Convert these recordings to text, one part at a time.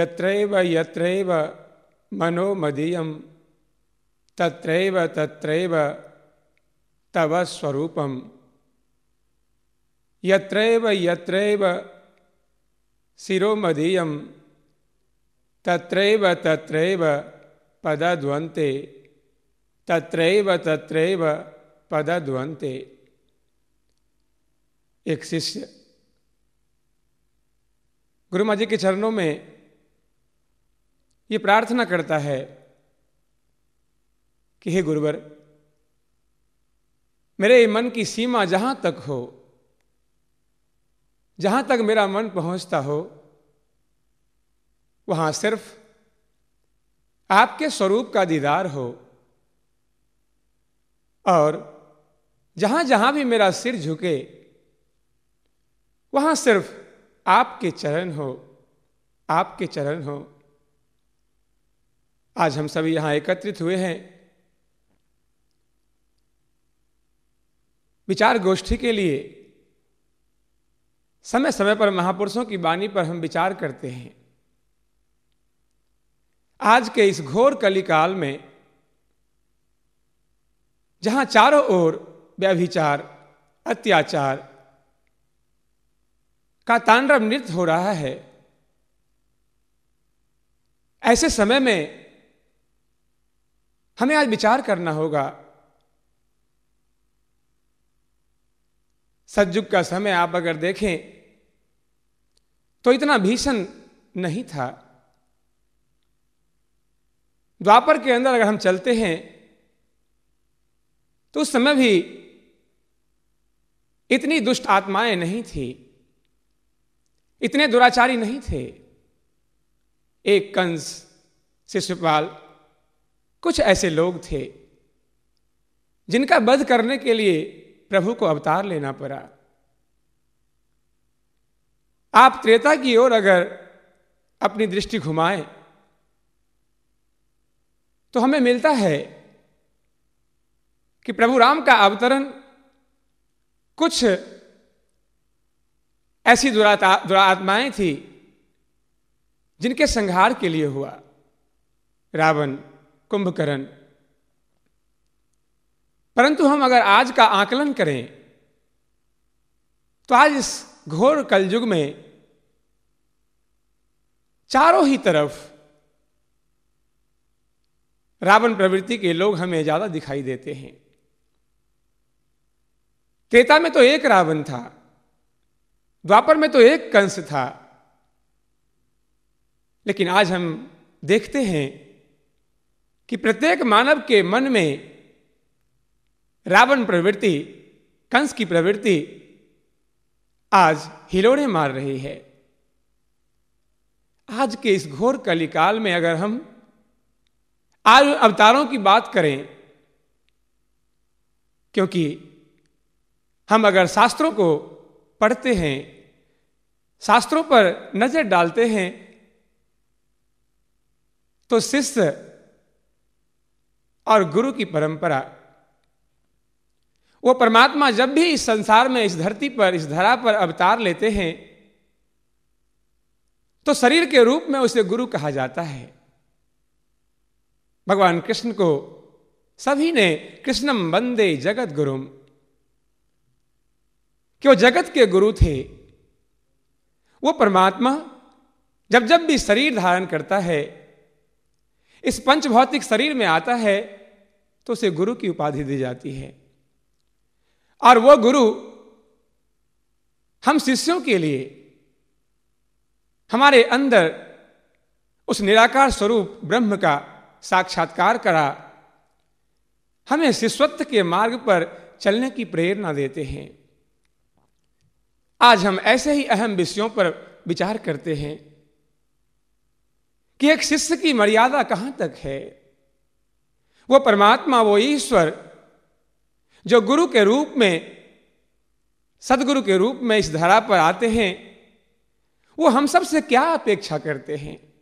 यत्रैव यत्रैव मनो मदीयम तत्रैव तत्रैव तव स्वरूपम। यत्रैव यत्रैव शिरो मदीयम तत्रैव तत्रैव पदद्वन्ते, तत्रैव तत्रैव पदद्वन्ते। एक शिष्य। गुरु माँ जी के चरणों में ये प्रार्थना करता है कि हे गुरुवर, मेरे मन की सीमा जहाँ तक हो, जहाँ तक मेरा मन पहुँचता हो, वहाँ सिर्फ़ आपके स्वरूप का दीदार हो और जहाँ जहाँ भी मेरा सिर झुके, वहाँ सिर्फ़ आपके चरण हो, आपके चरण हो। आज हम सभी यहाँ एकत्रित हुए हैं। विचार गोष्ठी के लिए समय समय पर महापुरुषों की बानी पर हम विचार करते हैं। आज के इस घोर कलिकाल में, जहाँ चारों ओर व्यभिचार, अत्याचार का तांडव नृत्य हो रहा है, ऐसे समय में हमें आज विचार करना होगा। सज्जुग का समय, आप अगर देखें तो इतना भीषण नहीं था। द्वापर के अंदर अगर हम चलते हैं तो उस समय भी इतनी दुष्ट आत्माएँ नहीं थी। इतने दुराचारी नहीं थे। एक कंस शिशुपाल कुछ ऐसे लोग थे जिनका वध करने के लिए प्रभु को अवतार लेना पड़ा। आप त्रेता की ओर अगर अपनी दृष्टि घुमाएँ तो हमें मिलता है कि प्रभु राम का अवतरण कुछ ऐसी दुराता, दुरात्माएँ थी जिनके संहार के लिए हुआ। रावण कुंभकर्ण। परंतु हम अगर आज का आकलन करें तो आज इस घोर कलयुग में चारों ही तरफ़ रावण प्रवृत्ति के लोग हमें ज़्यादा दिखाई देते हैं। त्रेता में तो एक रावण था, द्वापर में तो एक कंस था, लेकिन आज हम देखते हैं कि प्रत्येक मानव के मन में रावण प्रवृत्ति, कंस की प्रवृत्ति आज हिलोड़े मार रही है। आज के इस घोर कलिकाल में अगर हम आज अवतारों की बात करें, क्योंकि हम अगर शास्त्रों को पढ़ते हैं, शास्त्रों पर नज़र डालते हैं तो शिष्य और गुरु की परंपरा। वो परमात्मा जब भी इस संसार में, इस धरती पर, इस धरा पर अवतार लेते हैं तो शरीर के रूप में उसे गुरु कहा जाता है। भगवान कृष्ण को सभी ने कृष्णम वंदे जगत गुरुम। कि वो जगत के गुरु थे। वो परमात्मा जब जब भी शरीर धारण करता है, इस पंच भौतिक शरीर में आता है तो उसे गुरु की उपाधि दी जाती है। और वो गुरु हम शिष्यों के लिए हमारे अंदर उस निराकार स्वरूप ब्रह्म का साक्षात्कार करा, हमें शिष्यत्व के मार्ग पर चलने की प्रेरणा देते हैं। आज हम ऐसे ही अहम विषयों पर विचार करते हैं कि एक शिष्य की मर्यादा कहाँ तक है? वो परमात्मा, वो ईश्वर, जो गुरु के रूप में, सदगुरु के रूप में इस धरा पर आते हैं, वो हम सबसे क्या अपेक्षा करते हैं?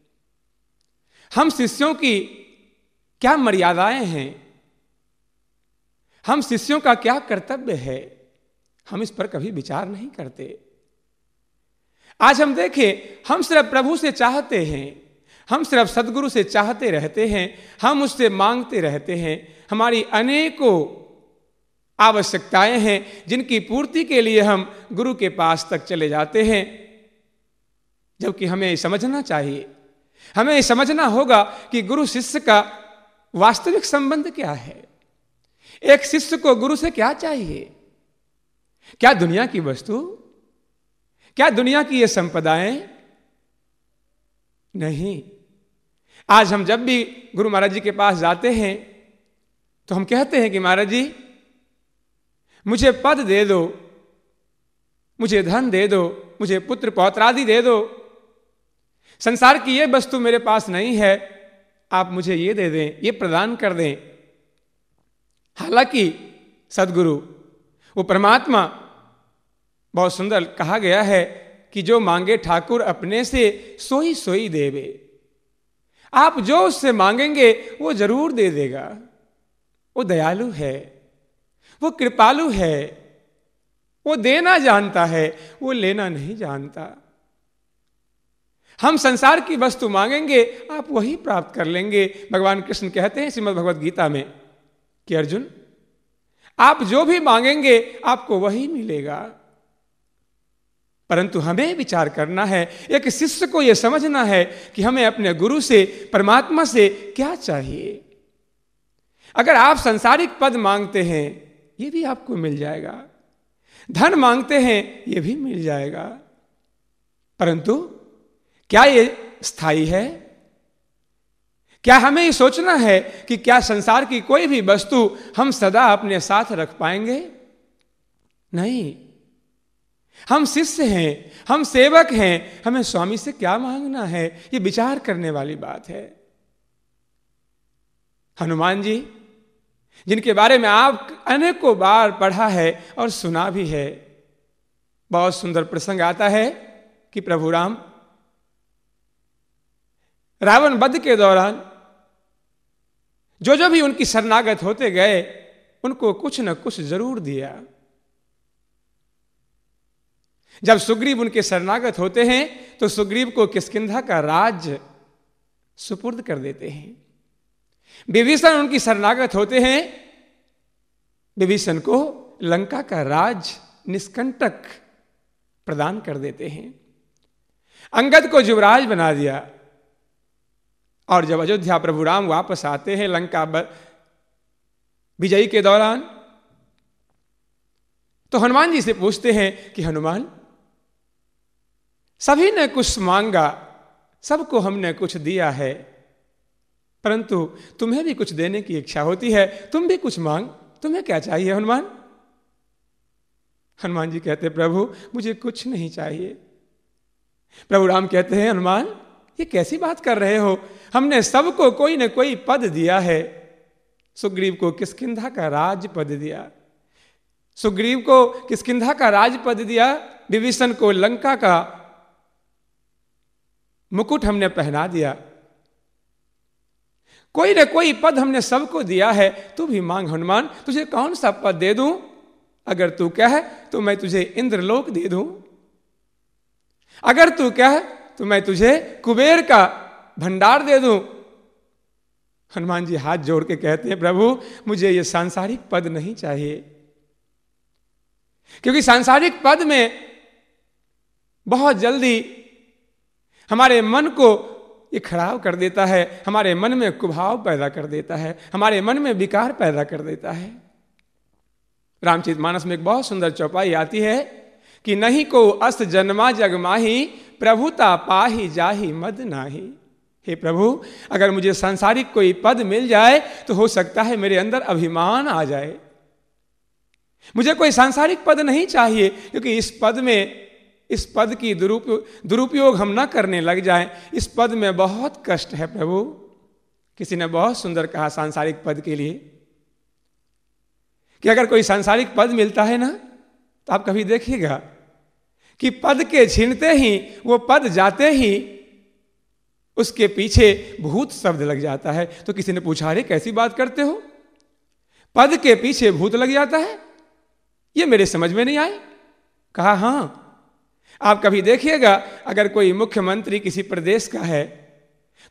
हम शिष्यों की क्या मर्यादाएँ हैं? हम शिष्यों का क्या कर्तव्य है? हम इस पर कभी विचार नहीं करते। आज हम देखें, हम सिर्फ़ प्रभु से चाहते हैं हम सिर्फ़ सदगुरु से चाहते रहते हैं, हम उससे मांगते रहते हैं। हमारी अनेकों आवश्यकताएँ हैं, जिनकी पूर्ति के लिए हम गुरु के पास तक चले जाते हैं। जबकि हमें समझना चाहिए। हमें समझना होगा कि गुरु शिष्य का वास्तविक संबंध क्या है। एक शिष्य को गुरु से क्या चाहिए? क्या दुनिया की वस्तु? क्या दुनिया की ये संपदाएँ? नहीं। आज हम जब भी गुरु महाराज जी के पास जाते हैं तो हम कहते हैं कि महाराज जी, मुझे पद दे दो, मुझे धन दे दो, मुझे पुत्र पौत्रादि दे दो। संसार की ये वस्तु मेरे पास नहीं है, आप मुझे ये दे दें, ये प्रदान कर दें। हालाँकि सदगुरु, वो परमात्मा, बहुत सुंदर कहा गया है कि जो मांगे ठाकुर अपने से, सोई सोई देवे। आप जो उससे मांगेंगे, वो ज़रूर दे देगा। वो दयालु है, वो कृपालु है, वो देना जानता है, वो लेना नहीं जानता। हम संसार की वस्तु मांगेंगे, आप वही प्राप्त कर लेंगे। भगवान कृष्ण कहते हैं श्रीमद भगवत गीता में कि अर्जुन, आप जो भी मांगेंगे, आपको वही मिलेगा। परंतु हमें विचार करना है, एक शिष्य को यह समझना है कि हमें अपने गुरु से, परमात्मा से क्या चाहिए। अगर आप संसारिक पद मांगते हैं, ये भी आपको मिल जाएगा। धन मांगते हैं, ये भी मिल जाएगा। परंतु, क्या ये स्थायी है? क्या हमें ये सोचना है कि क्या संसार की कोई भी वस्तु हम सदा अपने साथ रख पाएँगे? नहीं। हम शिष्य हैं, हम सेवक हैं, हमें स्वामी से क्या मांगना है? ये विचार करने वाली बात है। हनुमान जी, जिनके बारे में आप अनेकों बार पढ़ा है और सुना भी है, बहुत सुंदर प्रसंग आता है कि प्रभु राम रावण वध के दौरान जो जो भी उनकी शरणागत होते गए, उनको कुछ न कुछ ज़रूर दिया। जब सुग्रीव उनके शरणागत होते हैं तो सुग्रीव को किसकिधा का राज सुपुर्द कर देते हैं। विभीषण उनकी शरणागत होते हैं, विभीषण को लंका का राज निष्कंटक प्रदान कर देते हैं। अंगद को युवराज बना दिया, और जब अयोध्या प्रभु राम वापस आते हैं लंका विजयी के दौरान तो हनुमान जी से पूछते हैं कि, हनुमान सभी ने कुछ मांगा, सबको हमने कुछ दिया है। परंतु तुम्हें भी कुछ देने की इच्छा होती है, तुम भी कुछ मांग, तुम्हें क्या चाहिए हनुमान? हनुमान जी कहते, प्रभु, मुझे कुछ नहीं चाहिए। प्रभु राम कहते हैं, हनुमान, ये कैसी बात कर रहे हो? हमने सबको कोई न कोई पद दिया है। सुग्रीव को किसकिधा का राज पद दिया? सुग्रीव को किसकिधा का राज पद दिया? विभीषण को लंका का मुकुट हमने पहना दिया। कोई न कोई पद हमने सबको दिया है, तू भी मांग हनुमान, तुझे कौन सा पद दे दूँ? अगर तू कह तो मैं तुझे इंद्रलोक दे दूँ। अगर तू कह तो मैं तुझे कुबेर का भंडार दे दूँ। हनुमान जी हाथ जोड़ के कहते हैं, प्रभु, मुझे ये सांसारिक पद नहीं चाहिए। क्योंकि सांसारिक पद में बहुत जल्दी हमारे मन को ये खराब कर देता है, हमारे मन में कुभाव पैदा कर देता है, हमारे मन में विकार पैदा कर देता है। रामचित मानस में एक बहुत सुंदर चौपाई आती है कि नहीं को अस्त जन्मा जग माही, प्रभुता पाही जाही मद नाही। हे प्रभु, अगर मुझे सांसारिक कोई पद मिल जाए तो हो सकता है मेरे अंदर अभिमान आ जाए। मुझे कोई सांसारिक पद नहीं चाहिए, क्योंकि इस पद में इस पद की दुरुपयोग दुरुपयोग हम ना करने लग जाए। इस पद में बहुत कष्ट है प्रभु। किसी ने बहुत सुंदर कहा सांसारिक पद के लिए। कि अगर कोई सांसारिक पद मिलता है ना तो आप कभी देखिएगा कि पद के छीनते ही, वो पद जाते ही, उसके पीछे भूत शब्द लग जाता है। तो किसी ने पूछा, अरे, कैसी बात करते हो? पद के पीछे भूत लग जाता है? ये मेरे समझ में नहीं आए? कहा, हाँ आप कभी देखिएगा, अगर कोई मुख्यमंत्री किसी प्रदेश का है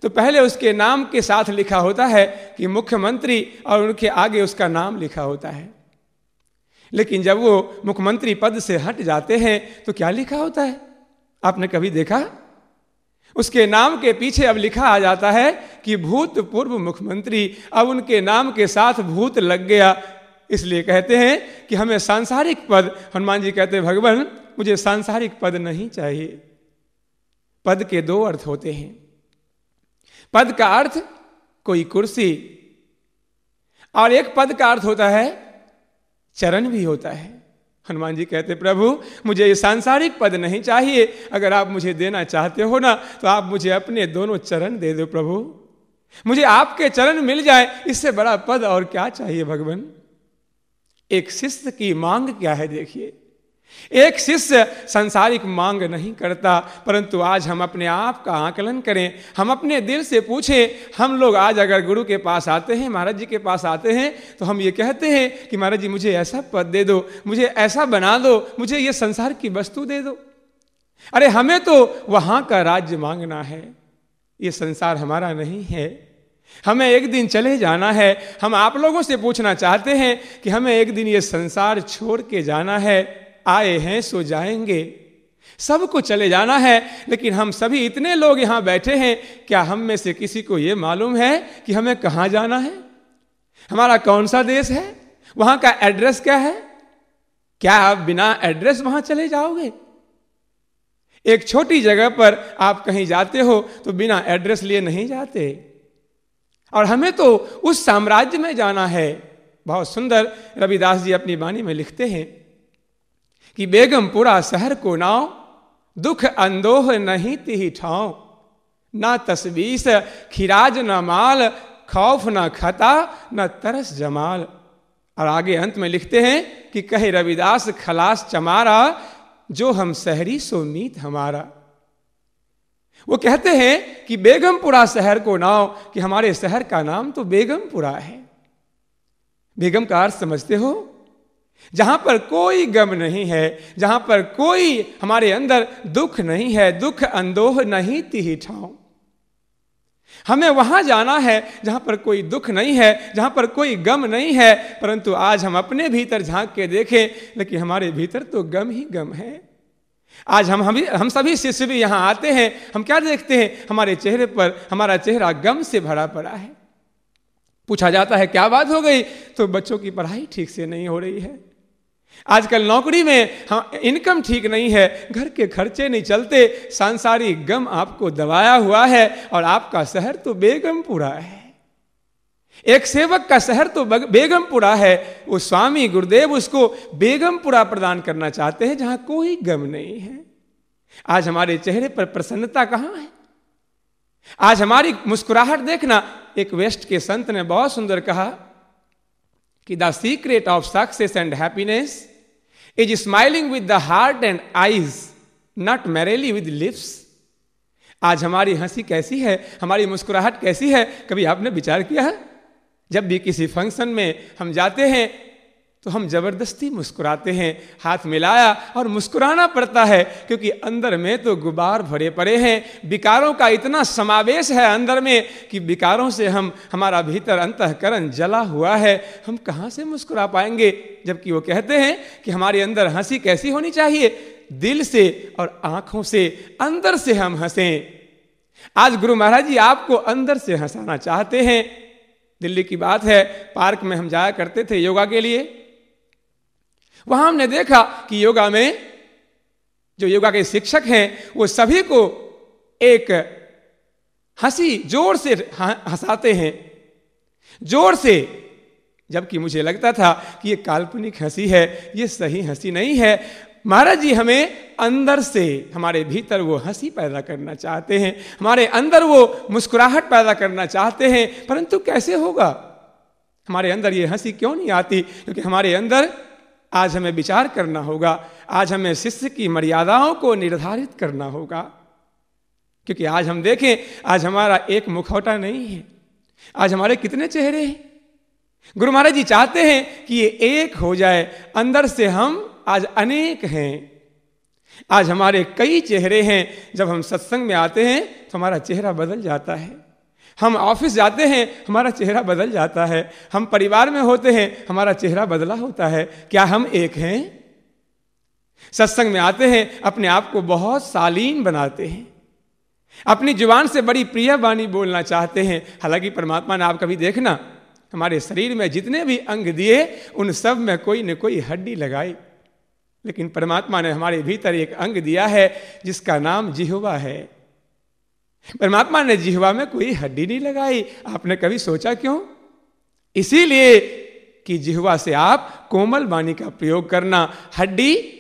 तो पहले उसके नाम के साथ लिखा होता है कि मुख्यमंत्री और उनके आगे उसका नाम लिखा होता है। लेकिन जब वो मुख्यमंत्री पद से हट जाते हैं तो क्या लिखा होता है? आपने कभी देखा? उसके नाम के पीछे अब लिखा आ जाता है कि भूतपूर्व मुख्यमंत्री, अब उनके नाम के साथ भूत लग गया। इसलिए कहते हैं कि हमें सांसारिक पद, हनुमान जी कहते हैं, भगवान मुझे सांसारिक पद नहीं चाहिए। पद के दो अर्थ होते हैं। पद का अर्थ, कोई कुर्सी। और एक पद का अर्थ होता है, चरण भी होता है। हनुमान जी कहते, प्रभु, मुझे ये सांसारिक पद नहीं चाहिए। अगर आप मुझे देना चाहते हो ना तो आप मुझे अपने दोनों चरण दे दो, प्रभु। मुझे आपके चरण मिल जाए, इससे बड़ा पद और क्या चाहिए, भगवान? एक शिष्य की मांग क्या है, देखिए। एक शिष्य संसारिक मांग नहीं करता, परंतु आज हम अपने आप का आकलन करें, हम अपने दिल से पूछें, हम लोग आज अगर गुरु के पास आते हैं, महाराज जी के पास आते हैं तो हम ये कहते हैं कि महाराज जी, मुझे ऐसा पद दे दो, मुझे ऐसा बना दो, मुझे ये संसार की वस्तु दे दो। अरे हमें तो वहाँ का राज्य मांगना है, ये संसार हमारा नहीं है। हमें एक दिन चले जाना है, हम आप लोगों से पूछना चाहते हैं कि हमें एक दिन ये संसार छोड़ के जाना है। आए हैं, सो जाएँगे। सबको चले जाना है, लेकिन हम सभी इतने लोग यहाँ बैठे हैं, क्या हम में से किसी को यह मालूम है कि हमें कहाँ जाना है? हमारा कौन सा देश है? वहाँ का एड्रेस क्या है? क्या आप बिना एड्रेस वहाँ चले जाओगे? एक छोटी जगह पर आप कहीं जाते हो तो बिना एड्रेस लिए नहीं जाते। और हमें तो उस साम्राज्य में जाना है। बहुत सुंदर रविदास जी अपनी वाणी में लिखते हैं कि बेगमपुरा शहर को नाव दुख अंदोह नहीं ती ठाव ना तस्वीस खिराज न माल, खौफ न खता, न तरस जमाल। और आगे अंत में लिखते हैं कि कहे रविदास, खलास चमारा, जो हम शहरी सो मीत हमारा। वो कहते हैं कि बेगमपुरा शहर को नाव कि हमारे शहर का नाम तो बेगमपुरा है। बेगम का अर्थ समझते हो? जहाँ पर कोई गम नहीं है, जहाँ पर कोई हमारे अंदर दुख नहीं है, दुख अंदोह नहीं ती ठाव हमें वहाँ जाना है जहाँ पर कोई दुख नहीं है, जहाँ पर कोई गम नहीं है, परंतु आज हम अपने भीतर झाँक के देखें, लेकिन हमारे भीतर तो गम ही गम है। आज हम हम हम सभी शिष्य भी यहाँ आते हैं, हम क्या देखते हैं? हमारे चेहरे पर, हमारा चेहरा गम से भरा पड़ा है। पूछा जाता है, क्या बात हो गई? तो बच्चों की पढ़ाई ठीक से नहीं हो रही है। आजकल नौकरी में हम इनकम ठीक नहीं है, घर के खर्चे नहीं चलते सांसारिक गम आपको दबाया हुआ है और आपका शहर तो बेगमपुरा है। एक सेवक का शहर तो बेगमपुरा है, वो स्वामी गुरुदेव उसको बेगमपुरा प्रदान करना चाहते हैं, जहाँ कोई गम नहीं है। आज हमारे चेहरे पर प्रसन्नता कहाँ है? आज हमारी मुस्कुराहट देखना, एक वेस्ट के संत ने बहुत सुंदर कहा कि the secret of success and happiness is smiling with the heart and eyes not merely with lips आज हमारी हँसी कैसी है? हमारी मुस्कुराहट कैसी है? कभी आपने विचार किया है? जब भी किसी फ़ंक्शन में हम जाते हैं तो हम ज़बरदस्ती मुस्कुराते हैं, हाथ मिलाया और मुस्कुराना पड़ता है, क्योंकि अंदर में तो गुबार भरे पड़े हैं। विकारों का इतना समावेश है अंदर में कि विकारों से हम, हमारा भीतर अंतकरण जला हुआ है। हम कहाँ से मुस्कुरा पाएँगे? जबकि वो कहते हैं कि हमारे अंदर हँसी कैसी होनी चाहिए? दिल से और आँखों से, अंदर से हम हंसें। आज गुरु महाराज जी आपको अंदर से हंसाना चाहते हैं। दिल्ली की बात है, पार्क में हम जाया करते थे योगा के लिए। वहाँ हमने देखा कि योगा में जो योगा के शिक्षक हैं, वो सभी को एक हँसी, ज़ोर से हंसाते हैं। ज़ोर से, जबकि मुझे लगता था कि ये काल्पनिक हँसी है, ये सही हँसी नहीं है। महाराज जी हमें अंदर से, हमारे भीतर वो हँसी पैदा करना चाहते हैं, हमारे अंदर वो मुस्कुराहट पैदा करना चाहते हैं, परंतु कैसे होगा? हमारे अंदर ये हँसी क्यों नहीं आती? क्योंकि हमारे अंदर आज हमें विचार करना होगा, आज हमें शिष्य की मर्यादाओं को निर्धारित करना होगा। क्योंकि आज हम देखें, आज हमारा एक मुखौटा नहीं है। आज हमारे कितने चेहरे हैं? गुरु महाराज जी चाहते हैं कि ये एक हो जाए, अंदर से हम आज अनेक हैं। आज हमारे कई चेहरे हैं, जब हम सत्संग में आते हैं तो हमारा चेहरा बदल जाता है। हम ऑफ़िस जाते हैं, हमारा चेहरा बदल जाता है। हम परिवार में होते हैं, हमारा चेहरा बदला होता है। क्या हम एक हैं? सत्संग में आते हैं, अपने आप को बहुत सालीन बनाते हैं। अपनी ज़ुबान से बड़ी प्रिय वाणी बोलना चाहते हैं। हालाँकि परमात्मा ने आप कभी देखना, हमारे शरीर में जितने भी अंग दिए, उन सब में कोई न कोई हड्डी लगाई। लेकिन परमात्मा ने हमारे भीतर एक अंग दिया है, जिसका नाम जिहवा है। परमात्मा ने जिहवा में कोई हड्डी नहीं लगाई। आपने कभी सोचा क्यों? इसीलिए कि जिहवा से आप कोमल वाणी का प्रयोग करना, हड्डी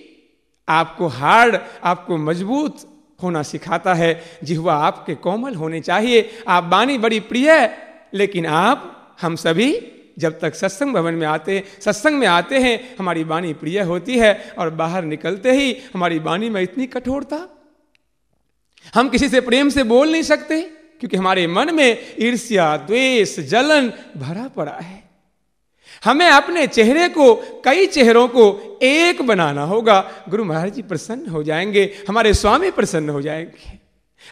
आपको हार्ड, आपको मज़बूत होना सिखाता है। जिहवा आपके कोमल होने चाहिए। आप बानी बड़ी प्रिय है, लेकिन आप, हम सभी जब तक सत्संग भवन में आते हैं सत्संग में आते हैं, हमारी वाणी प्रिय होती है और बाहर निकलते ही हमारी वाणी में इतनी कठोरता हम किसी से प्रेम से बोल नहीं सकते, क्योंकि हमारे मन में ईर्ष्या, द्वेष, जलन भरा पड़ा है। हमें अपने चेहरे को, कई चेहरों को एक बनाना होगा। गुरु महाराज जी प्रसन्न हो जाएँगे, हमारे स्वामी प्रसन्न हो जाएँगे।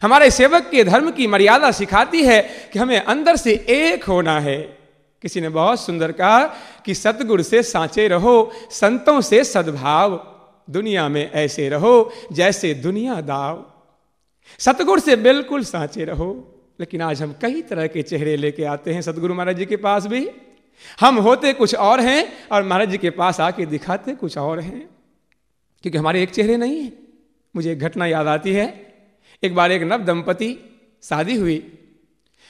हमारे सेवक के धर्म की मर्यादा सिखाती है कि हमें अंदर से एक होना है। किसी ने बहुत सुंदर कहा कि सतगुरु से सांचे रहो, संतों से सद्भाव। दुनिया में ऐसे रहो जैसे दुनिया दाव। सतगुरु से बिल्कुल सांचे रहो, लेकिन आज हम कई तरह के चेहरे लेके आते हैं सतगुरु महाराज जी के पास भी। हम होते कुछ और हैं और महाराज जी के पास आके दिखाते कुछ और हैं, क्योंकि हमारे एक चेहरे नहीं है। मुझे एक घटना याद आती है। एक बार एक नव दंपति शादी हुई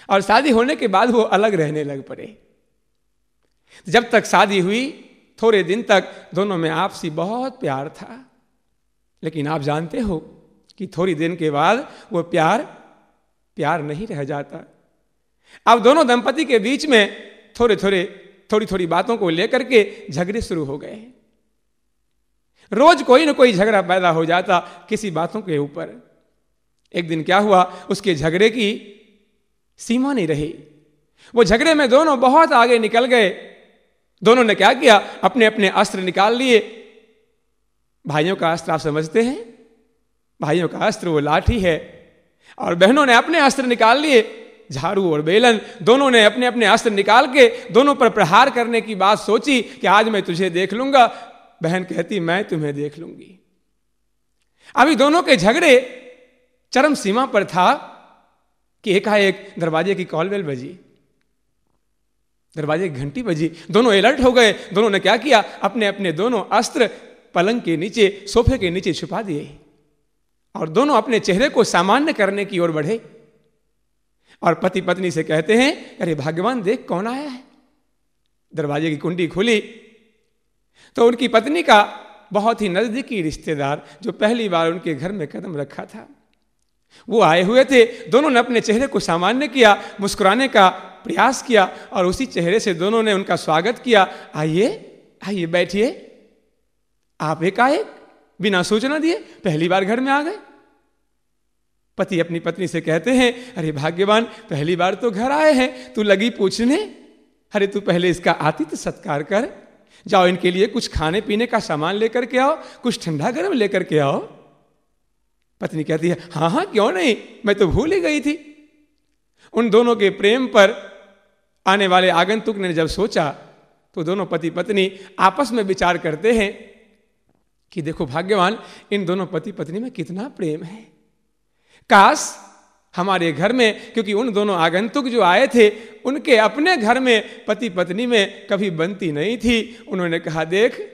और शादी होने के बाद वो अलग रहने लग पड़े। जब तक शादी हुई, थोड़े दिन तक दोनों में आपसी बहुत प्यार था। लेकिन आप जानते हो कि थोड़ी दिन के बाद वो प्यार प्यार नहीं रह जाता। अब दोनों दंपति के बीच में थोड़े थोड़े, थोड़ी थोड़ी बातों को लेकर के झगड़े शुरू हो गए रोज कोई ना कोई झगड़ा पैदा हो जाता किसी बातों के ऊपर। एक दिन क्या हुआ, उसके झगड़े की सीमा नहीं रही। वो झगड़े में दोनों बहुत आगे निकल गए। दोनों ने क्या किया, अपने अपने अस्त्र निकाल लिए। भाइयों का अस्त्र आप समझते हैं? भाइयों का अस्त्र वो लाठी है। और बहनों ने अपने अस्त्र निकाल लिए। झाड़ू और बेलन दोनों ने अपने अपने अस्त्र निकाल के दोनों पर प्रहार करने की बात सोची कि आज मैं तुझे देख लूँगा। बहन कहती, मैं तुम्हें देख लूँगी। अभी दोनों के झगड़े चरम सीमा पर था कि एकाएक दरवाजे की कॉलबेल बजी। दरवाजे की घंटी बजी। दोनों अलर्ट हो गए। दोनों ने क्या किया? अपने अपने दोनों अस्त्र पलंग के नीचे, सोफे के नीचे छुपा दिए। और दोनों अपने चेहरे को सामान्य करने की ओर बढ़े। और पति पत्नी से कहते हैं, अरे भगवान, देख कौन आया है? दरवाजे की कुंडी खुली। तो उनकी पत्नी का बहुत ही नजदीकी रिश्तेदार, जो पहली बार उनके घर में कदम रखा था, वो आए हुए थे। दोनों ने अपने चेहरे को सामान्य किया, मुस्कुराने का प्रयास किया, और उसी चेहरे से दोनों ने उनका स्वागत किया। आइए आइए, बैठिए। आप एकाएक बिना सूचना दिए, पहली बार घर में आ गए? पति अपनी पत्नी से कहते हैं, अरे भाग्यवान, पहली बार तो घर आए हैं, तू लगी पूछने। अरे तू पहले इसका आतिथ्य सत्कार कर। जाओ इनके लिए कुछ खाने पीने का सामान लेकर के आओ, कुछ ठंडा गर्म लेकर के आओ। पत्नी कहती है हाँ हाँ क्यों नहीं? मैं तो भूल ही गई थी। उन दोनों के प्रेम पर आने वाले आगंतुक ने जब सोचा तो दोनों पति पत्नी आपस में विचार करते हैं कि देखो भाग्यवान, इन दोनों पति पत्नी में कितना प्रेम है। काश हमारे घर में, क्योंकि उन दोनों आगंतुक जो आए थे, उनके अपने घर में पति पत्नी में कभी बनती नहीं थी। उन्होंने कहा, देख,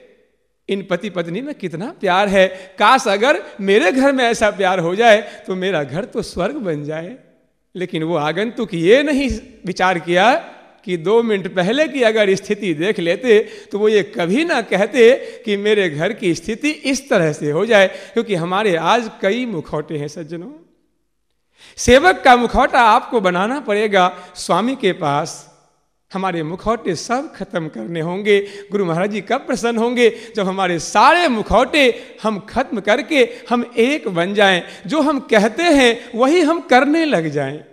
इन पति पत्नी में कितना प्यार है। काश अगर मेरे घर में ऐसा प्यार हो जाए तो मेरा घर तो स्वर्ग बन जाए। लेकिन वो आगंतुक ये नहीं विचार किया कि दो मिनट पहले की अगर स्थिति देख लेते तो वो ये कभी ना कहते कि मेरे घर की स्थिति इस तरह से हो जाए, क्योंकि हमारे आज कई मुखौटे हैं, सज्जनों। सेवक का मुखौटा आपको बनाना पड़ेगा। स्वामी के पास हमारे मुखौटे सब खत्म करने होंगे। गुरु महाराज जी कब प्रसन्न होंगे? जब हमारे सारे मुखौटे हम खत्म करके हम एक बन जाएँ। जो हम कहते हैं, वही हम करने लग जाएँ।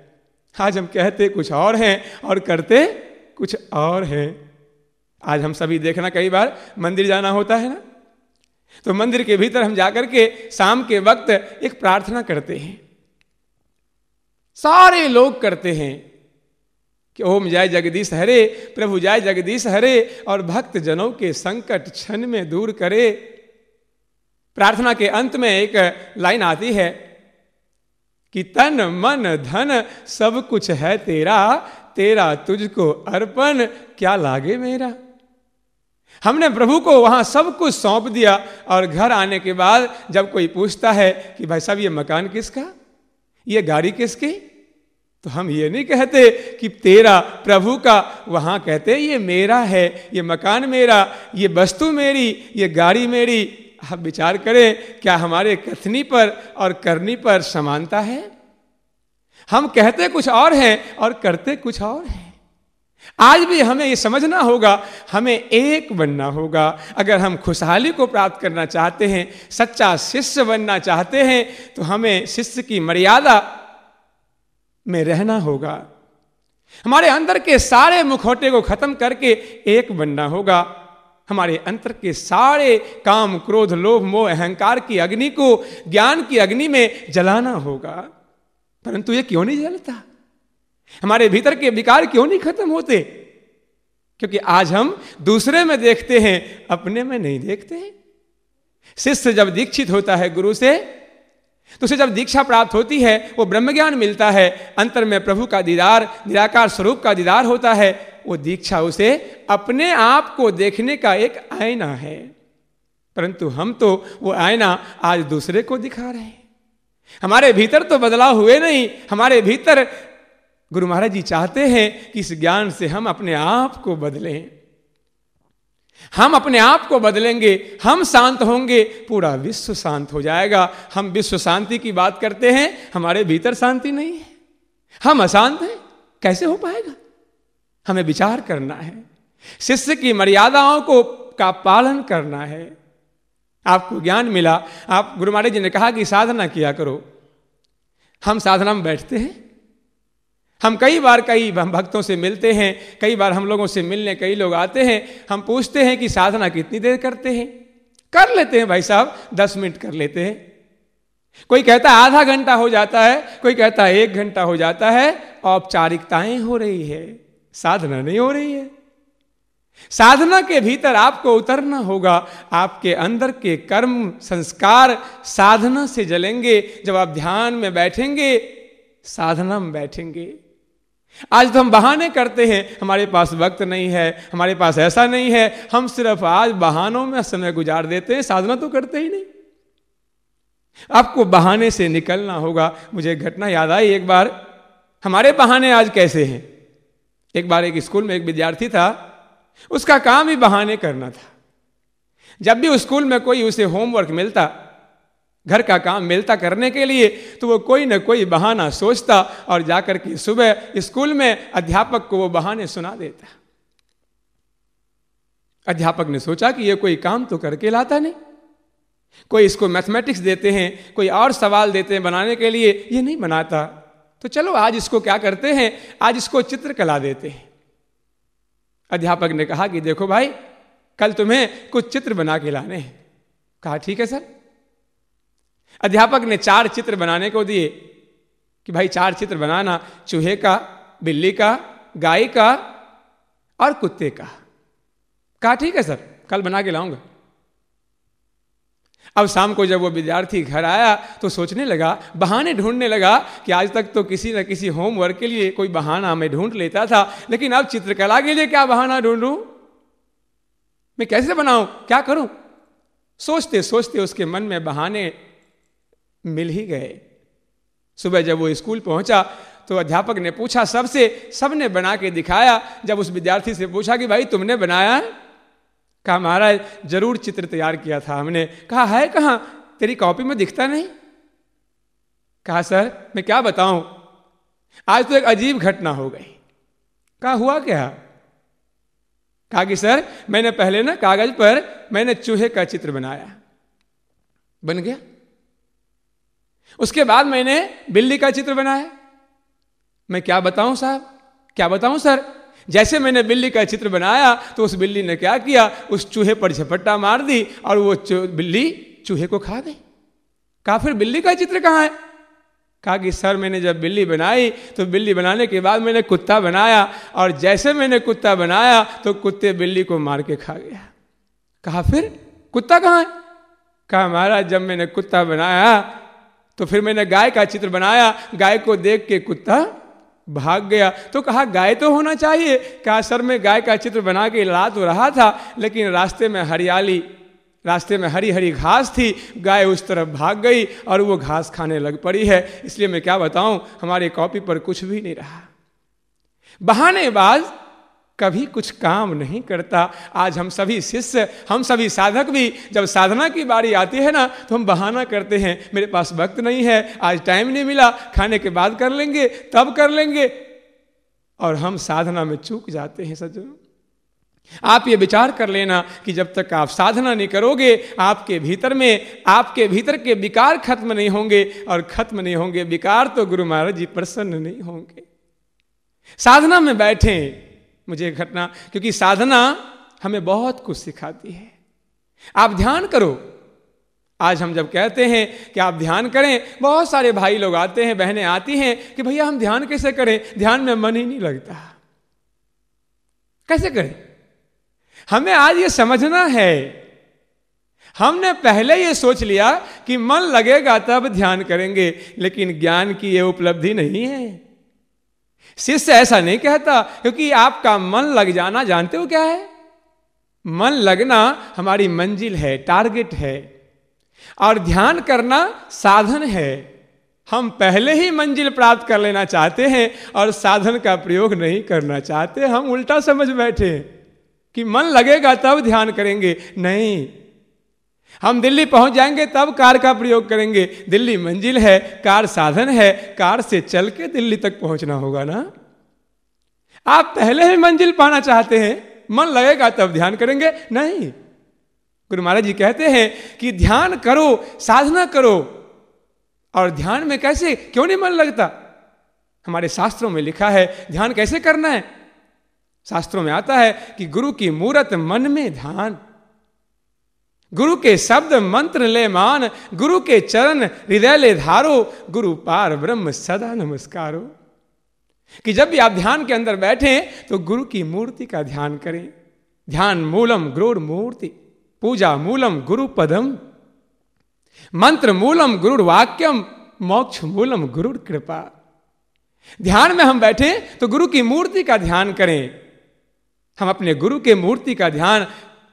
आज हम कहते कुछ और हैं और करते कुछ और हैं। आज हम सभी देखना कई बार मंदिर जाना होता है ना? तो मंदिर के भीतर हम जाकर के शाम के वक्त एक प्रार्थना करते हैं। सारे लोग करते हैं कि ओम जय जगदीश हरे, प्रभु जय जगदीश हरे, और भक्त जनों के संकट क्षण में दूर करे। प्रार्थना के अंत में एक लाइन आती है कि तन, मन, धन, सब कुछ है तेरा तेरा तुझको अर्पण, क्या लागे मेरा? हमने प्रभु को वहाँ सब कुछ सौंप दिया, और घर आने के बाद जब कोई पूछता है कि भाई साहब, ये मकान किसका? ये गाड़ी किसकी? तो हम ये नहीं कहते कि तेरा प्रभु का, वहाँ कहते, ये मेरा है, ये मकान मेरा, ये वस्तु मेरी, ये गाड़ी मेरी। आप विचार करें, क्या हमारे कथनी पर और करनी पर समानता है? हम कहते कुछ और हैं और करते कुछ और हैं। आज भी हमें ये समझना होगा, हमें एक बनना होगा। अगर हम खुशहाली को प्राप्त करना चाहते हैं, सच्चा शिष्य बनना चाहते हैं तो हमें शिष्य की मर्यादा में रहना होगा। हमारे अंदर के सारे मुखौटे को खत्म करके एक बनना होगा। हमारे अंतर के सारे काम, क्रोध, लोभ, मोह, अहंकार की अग्नि को, ज्ञान की अग्नि में जलाना होगा। परंतु ये क्यों नहीं जलता? हमारे भीतर के विकार क्यों नहीं खत्म होते? क्योंकि आज हम दूसरे में देखते हैं, अपने में नहीं देखते हैं। शिष्य जब दीक्षित होता है गुरु से तो उसे जब दीक्षा प्राप्त होती है, वो ब्रह्म ज्ञान मिलता है, अंतर में प्रभु का दीदार, निराकार स्वरूप का दीदार होता है, वो दीक्षा उसे अपने आप को देखने का एक आईना है। परंतु हम तो वो आईना आज दूसरे को दिखा रहे हैं। हमारे भीतर तो बदलाव हुए नहीं, हमारे भीतर गुरु महाराज जी चाहते हैं कि इस ज्ञान से हम अपने आप को बदलें। हम अपने आप को बदलेंगे, हम शांत होंगे, पूरा विश्व शांत हो जाएगा। हम विश्व शांति की बात करते हैं, हमारे भीतर शांति नहीं है। हम अशांत हैं, कैसे हो पाएगा? हमें विचार करना है। शिष्य की मर्यादाओं को का पालन करना है। आपको ज्ञान मिला, आप गुरु महाराज जी ने कहा कि साधना किया करो। हम साधना में बैठते हैं हम कई बार कई भक्तों से मिलते हैं, कई बार हम लोगों से मिलने कई लोग आते हैं, हम पूछते हैं कि साधना कितनी देर करते हैं? कर लेते हैं भाई साहब, दस मिनट कर लेते हैं। कोई कहता है आधा घंटा हो जाता है, कोई कहता है एक घंटा हो जाता है, औपचारिकताएँ हो रही है, साधना नहीं हो रही है। साधना के भीतर आपको उतरना होगा, आपके अंदर के कर्म, संस्कार साधना से जलेंगे, जब आप ध्यान में बैठेंगे, साधना में बैठेंगे। आज तो हम बहाने करते हैं, हमारे पास वक्त नहीं है, हमारे पास ऐसा नहीं है, हम सिर्फ़ आज बहानों में समय गुजार देते हैं, साधना तो करते ही नहीं। आपको बहाने से निकलना होगा, मुझे घटना याद आई एक बार, हमारे बहाने आज कैसे हैं? एक बार एक स्कूल में एक विद्यार्थी था, उसका काम ही बहाने करना था। जब भी स्कूल में कोई उसे होमवर्क मिलता घर का काम मिलता करने के लिए तो वो कोई ना कोई बहाना सोचता और जाकर के सुबह स्कूल में अध्यापक को वो बहाने सुना देता। अध्यापक ने सोचा कि ये कोई काम तो करके लाता नहीं। कोई इसको मैथमेटिक्स देते हैं, कोई और सवाल देते हैं बनाने के लिए, ये नहीं बनाता। तो चलो आज इसको क्या करते हैं? आज इसको चित्रकला देते हैं। अध्यापक ने कहा कि देखो भाई, कल तुम्हें कुछ चित्र बना के लाने हैं। कहा, ठीक है सर। अध्यापक ने चार चित्र बनाने को दिए कि भाई चार चित्र बनाना, चूहे का, बिल्ली का, गाय का और कुत्ते का। कहा, ठीक है सर, कल बना के लाऊँगा। अब शाम को जब वो विद्यार्थी घर आया तो सोचने लगा, बहाने ढूँढने लगा कि आज तक तो किसी न किसी होमवर्क के लिए कोई बहाना मैं ढूंढ लेता था, लेकिन अब चित्रकला के लिए क्या बहाना ढूंढूं? मैं कैसे बनाऊँ? क्या करूँ? सोचते सोचते उसके मन में बहाने मिल ही गए। सुबह जब वो स्कूल पहुँचा तो अध्यापक ने पूछा, सबसे, सबने बना के दिखाया? जब उस विद्यार्थी से पूछा कि, भाई, तुमने बनाया? कहा, महाराज, ज़रूर चित्र तैयार किया था हमने। कहा, है कहा? तेरी कॉपी में दिखता नहीं? कहा, सर, मैं क्या बताऊँ? आज तो एक अजीब घटना हो गई। कहा, हुआ क्या? कहा कि, सर, मैंने पहले ना कागज़ पर मैंने चूहे का चित्र बनाया। बन गया? उसके बाद मैंने बिल्ली का चित्र बनाया। मैं क्या बताऊँ साहब? क्या बताऊँ सर? जैसे मैंने बिल्ली का चित्र बनाया तो उस बिल्ली ने क्या किया? उस चूहे पर झपट्टा मार दी और वो बिल्ली चूहे को खा गई। कहा, फिर बिल्ली का चित्र कहाँ है? कहा कि, सर, मैंने जब बिल्ली बनाई तो बिल्ली बनाने के बाद मैंने कुत्ता बनाया और जैसे मैंने कुत्ता बनाया तो कुत्ते बिल्ली को मार के खा गया। कहा, फिर कुत्ता कहाँ है? कहा, महाराज, जब मैंने कुत्ता बनाया तो फिर मैंने गाय का चित्र बनाया, गाय को देख के कुत्ता भाग गया। तो कहा, गाय तो होना चाहिए। कहा, सर, मैं गाय का चित्र बना के ला तो रहा था, लेकिन रास्ते में हरियाली, रास्ते में हरी हरी घास थी, गाय उस तरफ़ भाग गई और वो घास खाने लग पड़ी है। इसलिए मैं क्या बताऊँ, हमारी कॉपी पर कुछ भी नहीं रहा। बहानेबाज कभी कुछ काम नहीं करता। आज हम सभी शिष्य, हम सभी साधक भी, जब साधना की बारी आती है ना तो हम बहाना करते हैं, मेरे पास वक्त नहीं है, आज टाइम नहीं मिला, खाने के बाद कर लेंगे, तब कर लेंगे। और हम साधना में चूक जाते हैं सज्जनों। आप ये विचार कर लेना कि जब तक आप साधना नहीं करोगे, आपके भीतर में, आपके भीतर के विकार खत्म नहीं होंगे, और खत्म नहीं होंगे विकार तो गुरु महाराज जी प्रसन्न नहीं होंगे। साधना में बैठे। मुझे घटना, क्योंकि साधना हमें बहुत कुछ सिखाती है। आप ध्यान करो। आज हम जब कहते हैं कि आप ध्यान करें, बहुत सारे भाई लोग आते हैं, बहनें आती हैं कि भैया हम ध्यान कैसे करें? ध्यान में मन ही नहीं लगता। कैसे करें? हमें आज ये समझना है। हमने पहले ये सोच लिया कि मन लगेगा तब ध्यान करेंगे, लेकिन ज्ञान की ये उपलब्धि नहीं है। शिष्य ऐसा नहीं कहता, क्योंकि आपका मन लग जाना जानते हो क्या है? मन लगना हमारी मंजिल है, टारगेट है। और ध्यान करना साधन है। हम पहले ही मंजिल प्राप्त कर लेना चाहते हैं और साधन का प्रयोग नहीं करना चाहते। हम उल्टा समझ बैठे कि मन लगेगा तब ध्यान करेंगे। नहीं हम दिल्ली पहुँच जाएँगे, तब कार का प्रयोग करेंगे। दिल्ली मंजिल है, कार साधन है, कार से चल के दिल्ली तक पहुँचना होगा ना? आप पहले ही मंजिल पाना चाहते हैं, मन लगेगा तब ध्यान करेंगे। नहीं। गुरु महाराज जी कहते हैं कि ध्यान करो, साधना करो। और ध्यान में कैसे, क्यों नहीं मन लगता? हमारे शास्त्रों में लिखा है, ध्यान कैसे करना है? शास्त्रों में आता है कि गुरु की मूर्त मन में ध्यान। गुरु के शब्द मंत्र ले मान, गुरु के चरण हृदय ले धारो, गुरु पार ब्रह्म सदा नमस्कारो। कि जब भी आप ध्यान के अंदर बैठे तो गुरु की मूर्ति का ध्यान करें। ध्यान मूलम गुरु मूर्ति, पूजा मूलम गुरु पदम। मंत्र मूलम गुरु वाक्यम, मोक्ष मूलम गुरु कृपा। ध्यान में हम बैठे तो गुरु की मूर्ति का ध्यान करें। हम अपने गुरु के मूर्ति का ध्यान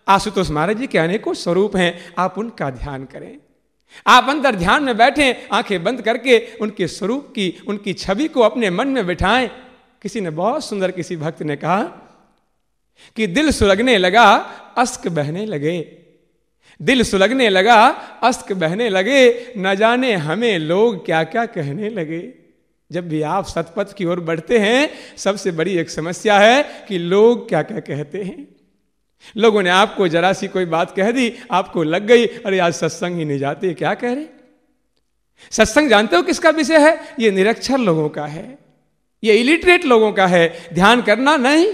आशुतोष महाराज जी के अनेकों स्वरूप हैं। आप उनका ध्यान करें। आप अंदर ध्यान में बैठें, आँखें बंद करके उनके स्वरूप की, उनकी छवि को अपने मन में बिठाएँ। किसी ने बहुत सुंदर किसी भक्त ने कहा कि दिल सुलगने लगा, अस्क बहने लगे। दिल सुलगने लगा, अस्क बहने लगे। न जाने हमें लोग क्या क्या कहने लगे। जब भी आप सतपथ की ओर बढ़ते हैं, सबसे बड़ी एक समस्या है कि लोग क्या क्या कहते हैं। लोगों ने आपको जरा सी कोई बात कह दी, आपको लग गई, अरे आज सत्संग ही नहीं जाते, क्या कह रहे? सत्संग जानते हो किसका विषय है? ये निरक्षर लोगों का है, ये इलिटरेट लोगों का है, ध्यान करना नहीं।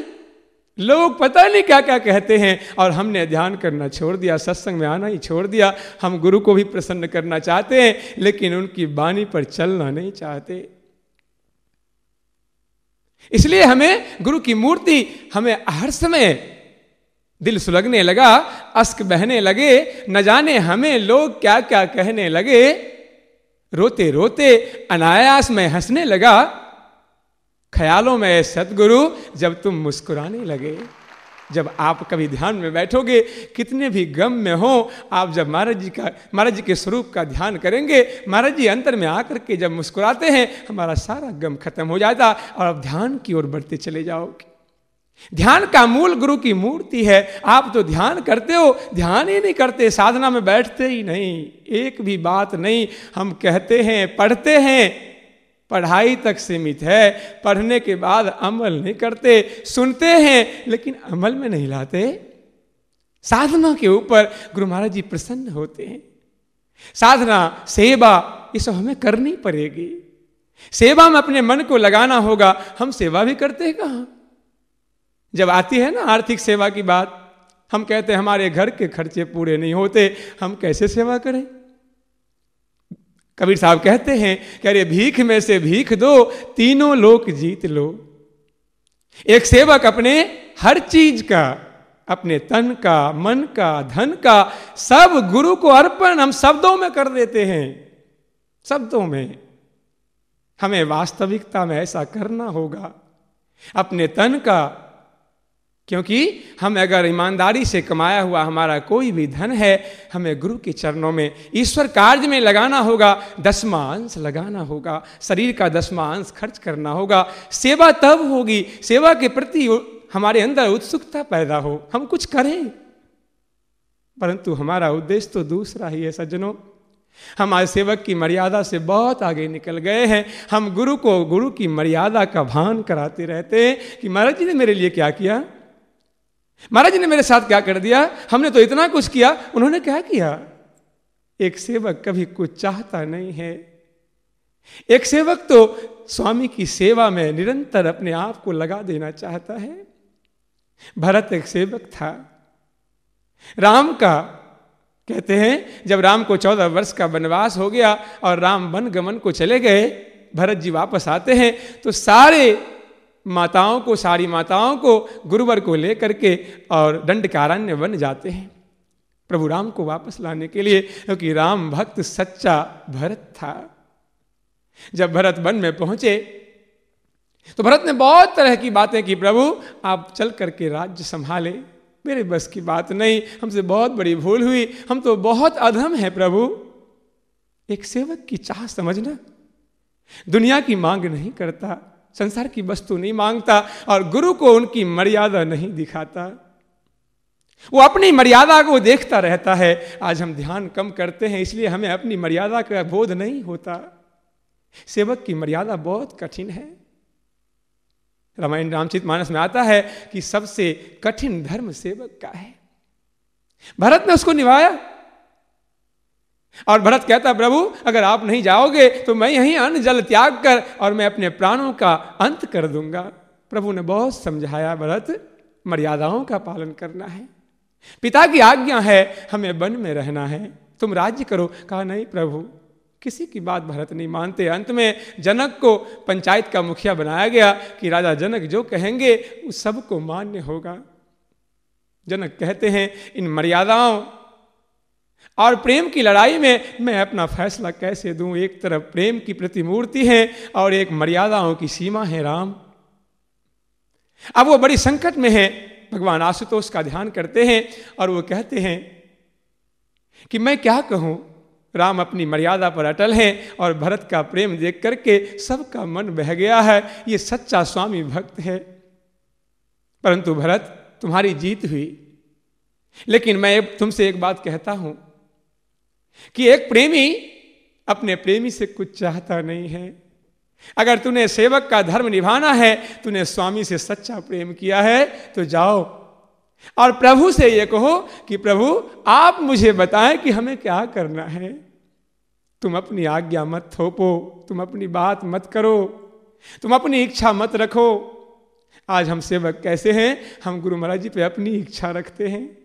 लोग पता नहीं क्या क्या कहते हैं, और हमने ध्यान करना छोड़ दिया, सत्संग में आना ही छोड़ दिया। हम गुरु को भी प्रसन्न करना चाहते हैं, लेकिन उनकी बानी पर चलना नहीं चाहते। इसलिए हमें गुरु की मूर्ति, हमें हर समय दिल सुलगने लगा अस्क बहने लगे, न जाने हमें लोग क्या क्या कहने लगे। रोते रोते अनायास में हंसने लगा, ख्यालों में सदगुरु जब तुम मुस्कुराने लगे। जब आप कभी ध्यान में बैठोगे, कितने भी गम में हो, आप जब महाराज जी का, महाराज जी के स्वरूप का ध्यान करेंगे, महाराज जी अंतर में आकर के जब मुस्कुराते हैं, हमारा सारा गम खत्म हो जाता और आप ध्यान की ओर बढ़ते चले जाओगे। ध्यान का मूल गुरु की मूर्ति है। आप तो ध्यान करते हो, ध्यान ही नहीं करते, साधना में बैठते ही नहीं, एक भी बात नहीं। हम कहते हैं, पढ़ते हैं, पढ़ाई तक सीमित है, पढ़ने के बाद अमल नहीं करते, सुनते हैं, लेकिन अमल में नहीं लाते। साधना के ऊपर गुरु महाराज जी प्रसन्न होते हैं। साधना, सेवा, ये सब हमें करनी पड़ेगी। सेवा में अपने मन को लगाना होगा, हम सेवा भी करते हैं कहा? जब आती है ना आर्थिक सेवा की बात, हम कहते हैं, हमारे घर के खर्चे पूरे नहीं होते, हम कैसे सेवा करें? कबीर साहब कहते हैं कि, अरे, भीख में से भीख दो, तीनों लोक जीत लो। एक सेवक अपने हर चीज़ का, अपने तन का, मन का, धन का, सब गुरु को अर्पण हम शब्दों में कर देते हैं। शब्दों में। हमें वास्तविकता में ऐसा करना होगा। अपने तन का क्योंकि हम अगर ईमानदारी से कमाया हुआ हमारा कोई भी धन है, हमें गुरु के चरणों में ईश्वर कार्य में लगाना होगा दसमांश लगाना होगा, शरीर का दसमांश खर्च करना होगा, सेवा तब होगी, सेवा के प्रति हमारे अंदर उत्सुकता पैदा हो, हम कुछ करें। परंतु हमारा उद्देश्य तो दूसरा ही है, सज्जनों। हम आज सेवक की मर्यादा से बहुत आगे निकल गए हैं। हम गुरु को गुरु की मर्यादा का भान कराते रहते हैं कि महाराज जी ने मेरे लिए क्या किया? महाराज जी ने मेरे साथ क्या कर दिया? हमने तो इतना कुछ किया। उन्होंने क्या किया? एक सेवक कभी कुछ चाहता नहीं है। एक सेवक तो स्वामी की सेवा में निरंतर अपने आप को लगा देना चाहता है। भरत एक सेवक था। राम का, कहते हैं, जब राम को चौदह वर्ष का वनवास हो गया और राम वन गमन को चले गए, भरत जी वापस आते हैं तो सारे माताओं को, सारी माताओं को, गुरुवर को लेकर के और दंड कारण्य बन जाते हैं। प्रभु राम को वापस लाने के लिए, क्योंकि राम भक्त सच्चा भरत था। जब भरत वन में पहुँचे तो भरत ने बहुत तरह की बातें की, प्रभु, आप चल करके राज्य संभाले। मेरे बस की बात नहीं, हमसे बहुत बड़ी भूल हुई। हम तो बहुत अधम है, प्रभु। एक सेवक की चाह समझना, दुनिया की मांग नहीं करता। संसार की वस्तु नहीं माँगता और गुरु को उनकी मर्यादा नहीं दिखाता। वो अपनी मर्यादा को देखता रहता है। आज हम ध्यान कम करते हैं, इसलिए हमें अपनी मर्यादा का बोध नहीं होता। सेवक की मर्यादा बहुत कठिन है। रामायण रामचित मानस में आता है कि सबसे कठिन धर्म सेवक का है। भरत ने उसको निभाया। और भरत कहता, प्रभु, अगर आप नहीं जाओगे तो मैं यहीं अन्न जल त्याग कर और मैं अपने प्राणों का अंत कर दूँगा। प्रभु ने बहुत समझाया भरत, मर्यादाओं का पालन करना है। पिता की आज्ञा है, हमें वन में रहना है। तुम राज्य करो। कहा, नहीं प्रभु, किसी की बात भरत नहीं मानते। अंत में जनक को पंचायत का मुखिया बनाया गया कि राजा जनक जो कहेंगे, उस सबको मान्य होगा। जनक कहते हैं, इन मर्यादाओं और प्रेम की लड़ाई में मैं अपना फैसला कैसे दूँ? एक तरफ़ प्रेम की प्रतिमूर्ति है और एक मर्यादाओं की सीमा है राम। अब वो बड़ी संकट में है। भगवान आशुतोष का ध्यान करते हैं और वो कहते हैं कि मैं क्या कहूँ? राम अपनी मर्यादा पर अटल हैं और भरत का प्रेम देख करके सबका मन बह गया है। ये सच्चा स्वामी भक्त है। परंतु भरत, तुम्हारी जीत हुई। लेकिन मैं तुमसे एक बात कहता हूँ। कि एक प्रेमी अपने प्रेमी से कुछ चाहता नहीं है। अगर तूने सेवक का धर्म निभाना है, तूने स्वामी से सच्चा प्रेम किया है तो जाओ। और प्रभु से यह कहो कि प्रभु, आप मुझे बताएँ कि हमें क्या करना है। तुम अपनी आज्ञा मत थोपो, तुम अपनी बात मत करो, तुम अपनी इच्छा मत रखो। आज हम सेवक कैसे हैं? हम गुरु महाराज जी पे अपनी इच्छा रखते हैं।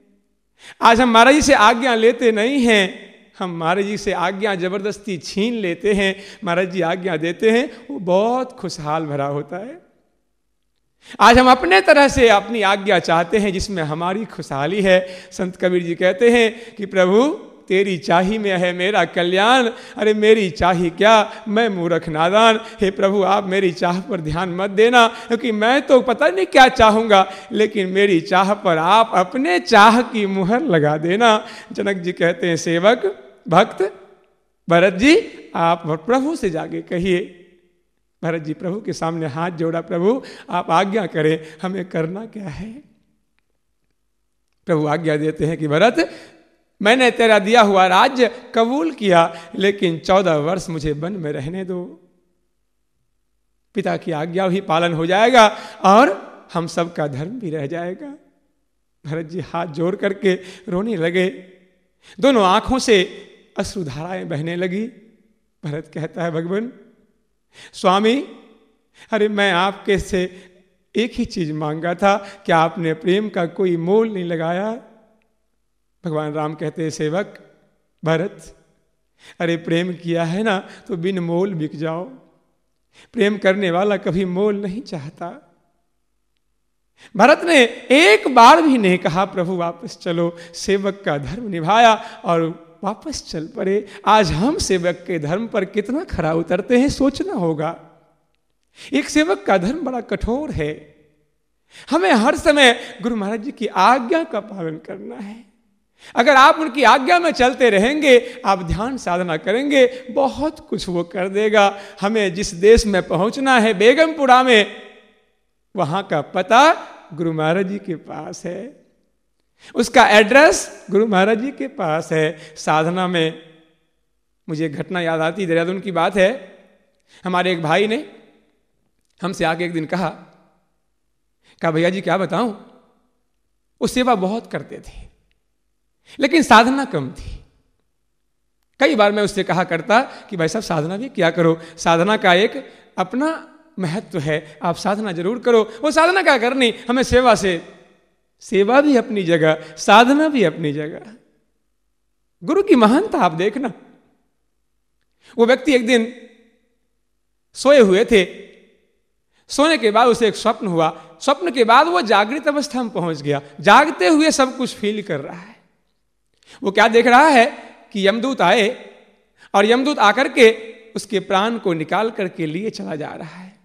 आज हम महाराज जी से आज्ञा लेते नहीं हैं। हम महाराज जी से आज्ञा ज़बरदस्ती छीन लेते हैं, महाराज जी आज्ञा देते हैं, वो बहुत खुशहाल भरा होता है। आज हम अपने तरह से अपनी आज्ञा चाहते हैं जिसमें हमारी खुशहाली है। संत कबीर जी कहते हैं कि प्रभु, तेरी चाही में है मेरा कल्याण, अरे मेरी चाही क्या? मैं मूर्ख नादान। हे प्रभु, आप मेरी चाह पर ध्यान मत देना, क्योंकि मैं तो पता नहीं क्या चाहूँगा, लेकिन मेरी चाह पर आप अपने चाह की मुहर लगा देना। जनक जी कहते हैं, सेवक भक्त, भरत जी, आप प्रभु से जाके कहिए। भरत जी, प्रभु के सामने हाथ जोड़ा, प्रभु, आप आज्ञा करें, हमें करना क्या है? प्रभु आज्ञा देते हैं कि, भरत, मैंने तेरा दिया हुआ राज्य कबूल किया, लेकिन चौदह वर्ष मुझे वन में रहने दो। पिता की आज्ञा भी पालन हो जाएगा, और हम सबका धर्म भी रह जाएगा। भरत जी हाथ जोड़ करके रोने लगे। दोनों आँखों से अश्रुधाराएँ बहने लगी। भरत कहता है, भगवान, स्वामी, अरे मैं आपके से एक ही चीज़ मांगा था कि आपने प्रेम का कोई मोल नहीं लगाया? भगवान राम कहते हैं, सेवक, भरत, अरे प्रेम किया है ना तो बिन मोल बिक जाओ। प्रेम करने वाला कभी मोल नहीं चाहता। भरत ने एक बार भी नहीं कहा, प्रभु वापस चलो, सेवक का धर्म निभाया और वापस चल पड़े। आज हम सेवक के धर्म पर कितना खरा उतरते हैं, सोचना होगा। एक सेवक का धर्म बड़ा कठोर है। हमें हर समय गुरु महाराज जी की आज्ञा का पालन करना है। अगर आप उनकी आज्ञा में चलते रहेंगे, आप ध्यान साधना करेंगे, बहुत कुछ वो कर देगा। हमें जिस देश में पहुँचना है, बेगमपुरा में, वहाँ का पता गुरु महाराज जी के पास है। उसका एड्रेस गुरु महाराज जी के पास है। साधना में मुझे घटना याद आती, देहरादून की बात है। हमारे एक भाई ने हमसे आके एक दिन कहा कहा, भैया जी, क्या बताऊँ? वो सेवा बहुत करते थे, लेकिन साधना कम थी। कई बार मैं उससे कहा करता कि, भाई साहब, साधना भी क्या करो? साधना का एक अपना महत्व है। आप साधना ज़रूर करो। वो साधना क्या करनी? हमें सेवा से सेवा भी अपनी जगह, साधना भी अपनी जगह। गुरु की महानता आप देखना। वो व्यक्ति एक दिन सोए हुए थे। सोने के बाद उसे एक स्वप्न हुआ। स्वप्न के बाद वो जागृत अवस्था में पहुँच गया। जागते हुए सब कुछ फील कर रहा है। वो क्या देख रहा है कि यमदूत आए और यमदूत आकर के उसके प्राण को निकाल करके लिए चला जा रहा है।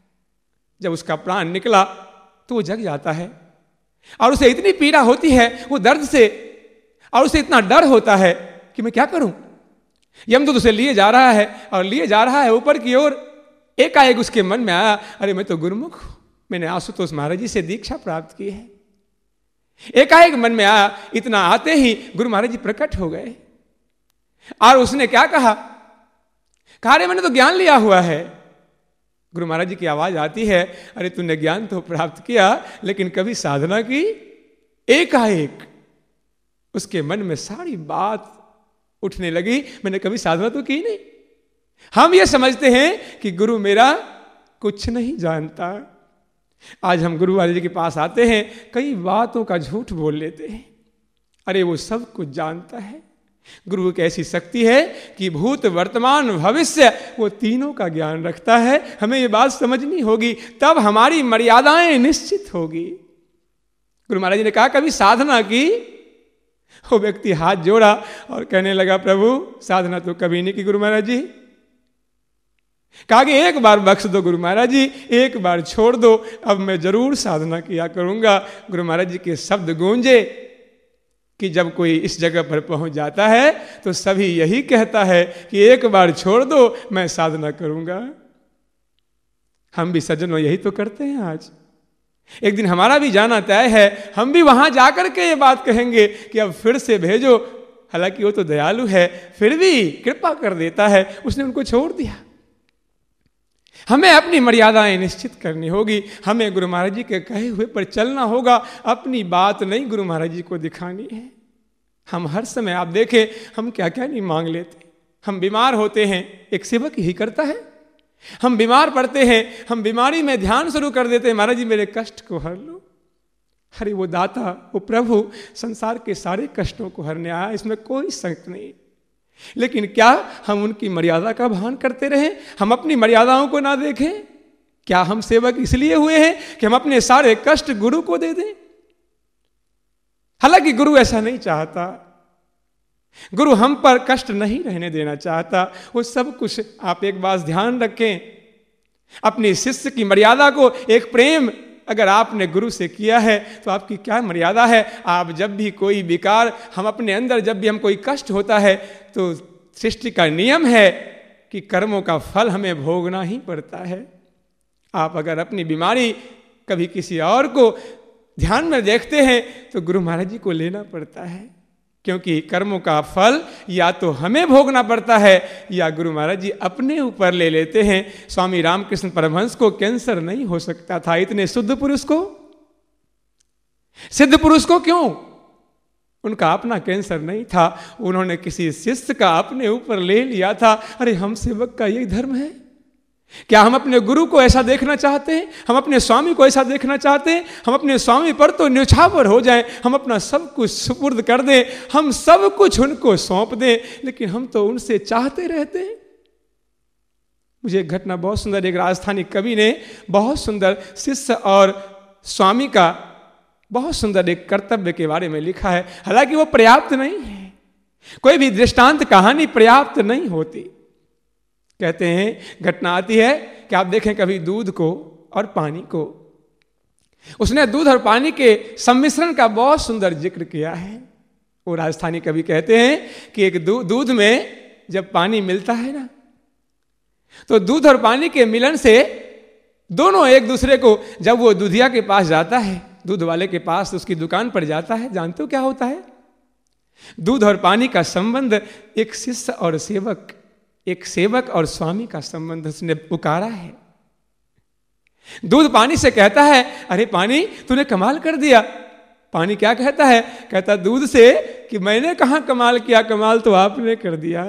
जब उसका प्राण निकला तो वो जग जाता है। और उसे इतनी पीड़ा होती है, वो दर्द से, और उसे इतना डर होता है कि मैं क्या करूँ? यमदूत उसे लिए जा रहा है और लिए जा रहा है ऊपर की ओर। एकाएक उसके मन में आया, अरे, मैं तो गुरुमुख हूँ। मैंने आशुतोष महाराज जी से दीक्षा प्राप्त की है। एकाएक मन में आया, इतना आते ही गुरु महाराज जी प्रकट हो गए। और उसने क्या कहा? कार्य मैंने तो ज्ञान लिया हुआ है। गुरु महाराज जी की आवाज़ आती है, अरे तूने ज्ञान तो प्राप्त किया, लेकिन कभी साधना की? एकाएक उसके मन में सारी बात उठने लगी। मैंने कभी साधना तो की नहीं। हम ये समझते हैं कि गुरु मेरा कुछ नहीं जानता। आज हम गुरु महाराज जी के पास आते हैं, कई बातों का झूठ बोल लेते हैं। अरे वो सब कुछ जानता है। गुरु की ऐसी शक्ति है कि भूत, वर्तमान, भविष्य, वो तीनों का ज्ञान रखता है। हमें ये बात समझनी होगी, तब हमारी मर्यादाएँ निश्चित होगी। गुरु महाराज जी ने कहा, कभी साधना की? वो व्यक्ति हाथ जोड़ा और कहने लगा, प्रभु, साधना तो कभी नहीं की गुरु महाराज जी। कहा कि, एक बार बख्श दो गुरु महाराज जी, एक बार छोड़ दो, अब मैं ज़रूर साधना किया करूँगा। गुरु महाराज जी के शब्द गूंजे। कि जब कोई इस जगह पर पहुँच जाता है तो सभी यही कहता है कि एक बार छोड़ दो, मैं साधना करूँगा। हम भी सज्जनों यही तो करते हैं आज। एक दिन हमारा भी जाना तय है, हम भी वहाँ जाकर के ये बात कहेंगे कि अब फिर से भेजो। हालाँकि वो तो दयालु है, फिर भी कृपा कर देता है, उसने उनको छोड़ दिया। हमें अपनी मर्यादाएँ निश्चित करनी होगी। हमें गुरु महाराज जी के कहे हुए पर चलना होगा। अपनी बात नहीं गुरु महाराज जी को दिखानी है। हम हर समय, आप देखें, हम क्या क्या नहीं मांग लेते। हम बीमार होते हैं, एक सेवक ही करता है। हम बीमार पड़ते हैं, हम बीमारी में ध्यान शुरू कर देते हैं, महाराज जी, मेरे कष्ट को हर लो। हरे वो दाता, वो प्रभु, संसार के सारे कष्टों को हरने आया, इसमें कोई संक नहीं। लेकिन क्या हम उनकी मर्यादा का भान करते रहे? हम अपनी मर्यादाओं को ना देखें? क्या हम सेवक इसलिए हुए हैं कि हम अपने सारे कष्ट गुरु को दे दें? हालाँकि गुरु ऐसा नहीं चाहता। गुरु हम पर कष्ट नहीं रहने देना चाहता। वो सब कुछ आप एक बात ध्यान रखें। अपने शिष्य की मर्यादा को एक प्रेम अगर आपने गुरु से किया है तो आपकी क्या मर्यादा है? आप जब भी कोई विकार, हम अपने अंदर जब भी हम कोई कष्ट होता है तो सृष्टि का नियम है कि कर्मों का फल हमें भोगना ही पड़ता है। आप अगर अपनी बीमारी कभी किसी और को ध्यान में देखते हैं तो गुरु महाराज जी को लेना पड़ता है। क्योंकि कर्मों का फल या तो हमें भोगना पड़ता है, या गुरु महाराज जी अपने ऊपर ले लेते हैं। स्वामी रामकृष्ण परमहंस को कैंसर नहीं हो सकता था, इतने शुद्ध पुरुष को? सिद्ध पुरुष को क्यों? उनका अपना कैंसर नहीं था। उन्होंने किसी शिष्य का अपने ऊपर ले लिया था। अरे, हम सेवक का यही धर्म है। क्या हम अपने गुरु को ऐसा देखना चाहते हैं? हम अपने स्वामी को ऐसा देखना चाहते हैं? हम अपने स्वामी पर तो न्यौछावर हो जाएँ। हम अपना सब कुछ सुपुर्द कर दें। हम सब कुछ उनको सौंप दें। लेकिन हम तो उनसे चाहते रहते हैं। मुझे एक घटना बहुत सुंदर, एक राजस्थानी कवि ने बहुत सुंदर शिष्य और स्वामी का बहुत सुंदर एक कर्तव्य के बारे में लिखा है। हालाँकि वो पर्याप्त नहीं है। कोई भी दृष्टांत कहानी पर्याप्त नहीं होती। कहते हैं, घटना आती है कि आप देखें कभी दूध को और पानी को। उसने दूध और पानी के सम्मिश्रण का बहुत सुंदर ज़िक्र किया है। वो राजस्थानी कवि कहते हैं कि एक दूध में जब पानी मिलता है ना तो दूध और पानी के मिलन से दोनों एक दूसरे को, जब वो दुधिया के पास जाता है दूध वाले के पास उसकी दुकान पर जाता है, जानते हो क्या होता है? दूध और पानी का संबंध एक शिष्य और सेवक, एक सेवक और स्वामी का संबंध उसने पुकारा है। दूध पानी से कहता है, अरे पानी, तूने कमाल कर दिया। पानी क्या कहता है? कहता, दूध से कि मैंने कहा कमाल किया, कमाल तो आपने कर दिया।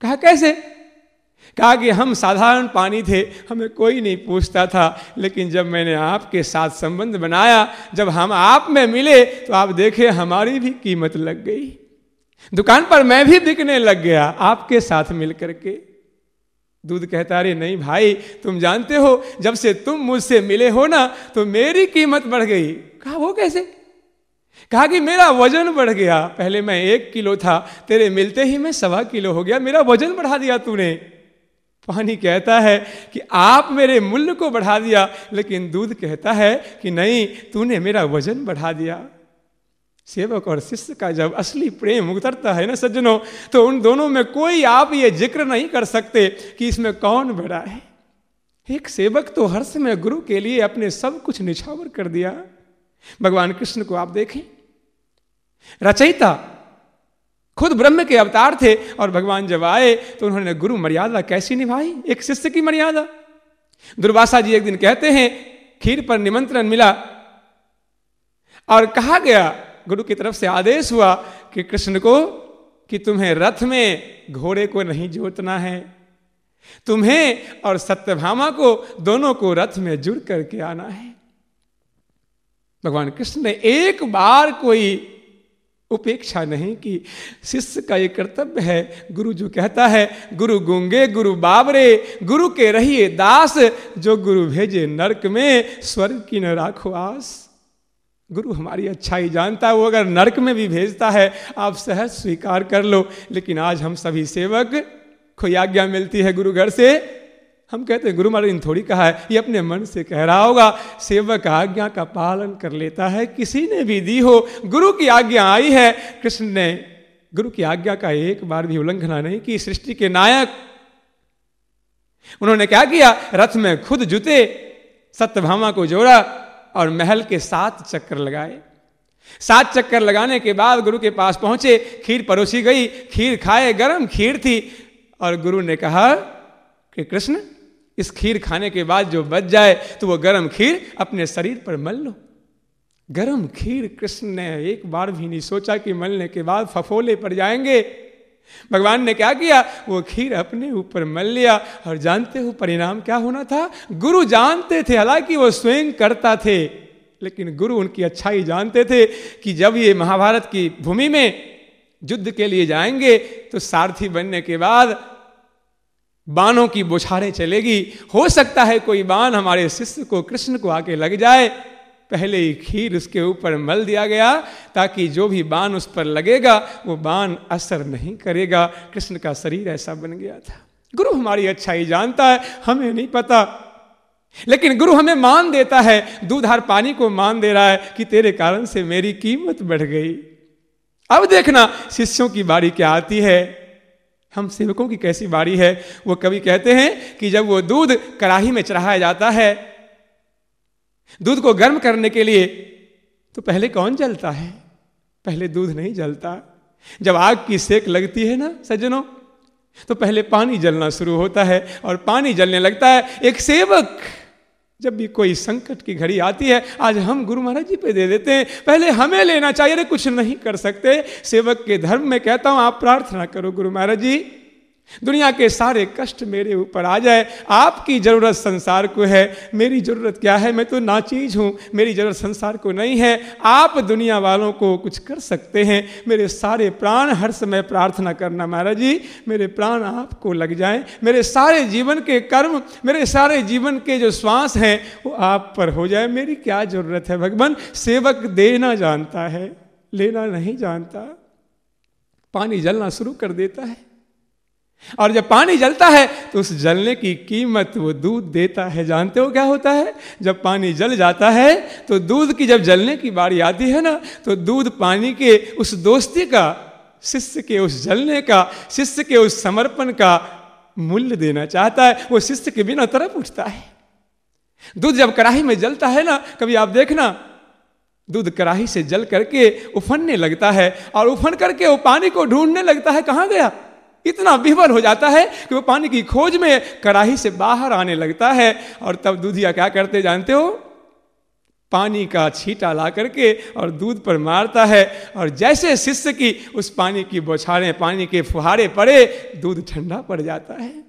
कहा कैसे? कहा कि हम साधारण पानी थे, हमें कोई नहीं पूछता था, लेकिन जब मैंने आपके साथ संबंध बनाया, जब हम आप में मिले तो आप देखे हमारी भी कीमत लग गई। दुकान पर मैं भी बिकने लग गया, आपके साथ मिल करके दूध कहता रे नहीं भाई, तुम जानते हो, जब से तुम मुझसे मिले हो ना तो मेरी कीमत बढ़ गई। कहा, वो कैसे? कहा कि, मेरा वज़न बढ़ गया, पहले मैं एक किलो था, तेरे मिलते ही मैं सवा किलो हो गया, मेरा वज़न बढ़ा दिया तूने। पानी कहता है कि आप मेरे मूल्य को बढ़ा दिया, लेकिन दूध कहता है कि नहीं, तूने मेरा वज़न बढ़ा दिया। सेवक और शिष्य का जब असली प्रेम उतरता है ना सज्जनों तो उन दोनों में कोई आप ये ज़िक्र नहीं कर सकते कि इसमें कौन बड़ा है। एक सेवक तो हर समय गुरु के लिए अपने सब कुछ निछावर कर दिया। भगवान कृष्ण को आप देखें। रचयिता खुद ब्रह्म के अवतार थे और भगवान जब आए तो उन्होंने गुरु मर्यादा कैसी निभाई? एक शिष्य की मर्यादा। दुर्वासा जी एक दिन कहते हैं, खीर पर निमंत्रण मिला और कहा गया, गुरु की तरफ़ से आदेश हुआ कि कृष्ण को, कि तुम्हें रथ में घोड़े को नहीं जोतना है। तुम्हें और सत्यभामा को, दोनों को रथ में जुड़ करके आना है। भगवान कृष्ण ने एक बार कोई उपेक्षा नहीं की शिष्य का ये कर्तव्य है। गुरु जो कहता है, गुरु गुंगे, गुरु बाबरे गुरु के रहिए दास, जो गुरु भेजे नरक में, स्वर्ग की न राखो आस। गुरु हमारी अच्छाई जानता है, वो अगर नरक में भी भेजता है, आप सहज स्वीकार कर लो। लेकिन आज हम सभी सेवक, कोई आज्ञा मिलती है गुरु घर से? हम कहते हैं, गुरु महाराज ने थोड़ी कहा है, ये अपने मन से कह रहा होगा, सेवक आज्ञा का पालन कर लेता है, किसी ने भी दी हो, गुरु की आज्ञा आई है, कृष्ण ने, गुरु की आज्ञा का एक बार भी उल्लंघना नहीं की, सृष्टि के नायक। उन्होंने क्या किया, रथ में खुद जुते सत्यभामा को जोड़ा और महल के सात चक्कर लगाए। सात चक्कर लगाने के बाद गुरु के पास पहुँचे, खीर परोसी गई, खीर खाए, गरम खीर थी और गुरु ने कहा कि, कृष्ण इस खीर खाने के बाद जो बच जाए तो वो गरम खीर अपने शरीर पर मल लो। गरम खीर कृष्ण ने एक बार भी नहीं सोचा कि मलने के बाद फफोले पड़ जाएँगे। भगवान ने क्या किया? वो खीर अपने ऊपर मल लिया और जानते हो परिणाम क्या होना था? गुरु जानते थे, हालाँकि वो स्वयं करता थे, लेकिन गुरु उनकी अच्छाई जानते थे कि जब ये महाभारत की भूमि में युद्ध के लिए जाएँगे तो सारथी बनने के बाद बाणों की बुछारें चलेगी। हो सकता है कोई बाण हमारे शिष्य को कृष्ण को आके लग जाए। पहले ही खीर उसके ऊपर मल दिया गया, ताकि जो भी बाण उस पर लगेगा, वो बाण असर नहीं करेगा। कृष्ण का शरीर ऐसा बन गया था। गुरु हमारी अच्छाई जानता है, हमें नहीं पता। लेकिन गुरु हमें मान देता है दूधार पानी को मान दे रहा है कि तेरे कारण से मेरी कीमत बढ़ गई। अब देखना, शिष्यों की बारी क्या आती है। हम सेवकों की कैसी बारी है? वो कभी कहते हैं कि जब वो दूध कड़ाही में चढ़ाया जाता है, दूध को गर्म करने के लिए तो पहले कौन जलता है? पहले दूध नहीं जलता। जब आग की सेक लगती है ना, सज्जनों तो पहले पानी जलना शुरू होता है और पानी जलने लगता है एक सेवक। जब भी कोई संकट की घड़ी आती है, आज हम गुरु महाराज जी पे दे देते हैं। पहले हमें लेना चाहिए, अरे कुछ नहीं कर सकते। सेवक के धर्म में कहता हूँ, आप प्रार्थना करो गुरु महाराज जी। दुनिया के सारे कष्ट मेरे ऊपर आ जाए, आपकी ज़रूरत संसार को है। मेरी ज़रूरत क्या है? मैं तो नाचीज हूँ, मेरी ज़रूरत संसार को नहीं है। आप दुनिया वालों को कुछ कर सकते हैं। मेरे सारे प्राण हर समय प्रार्थना करना महाराज जी, मेरे प्राण आपको लग जाएँ। मेरे सारे जीवन के कर्म, मेरे सारे जीवन के जो श्वास हैं, वो आप पर हो जाए। मेरी क्या ज़रूरत है भगवान? सेवक देना जानता है, लेना नहीं जानता। पानी जलना शुरू कर देता है। और जब पानी जलता है तो उस जलने की कीमत वो दूध देता है। जानते हो क्या होता है? जब पानी जल जाता है तो दूध की जब जलने की बारी आती है ना तो दूध पानी के उस दोस्ती का, शिष्य के उस जलने का, शिष्य के उस समर्पण का मूल्य देना चाहता है। वो शिष्य के बिना तरफ़ उठता है। दूध जब कढ़ाई में जलता है ना, कभी आप देखना, दूध कड़ाही से जल करके उफनने लगता है और उफन करके वो पानी को ढूँढने लगता है, कहाँ गया? इतना विवल हो जाता है कि वो पानी की खोज में कड़ाही से बाहर आने लगता है। और तब दूधिया क्या करते जानते हो? पानी का छीटा ला करके और दूध पर मारता है। और जैसे शिष्य की उस पानी की बौछारें, पानी के फुहारे पड़े, दूध ठंडा पड़ जाता है।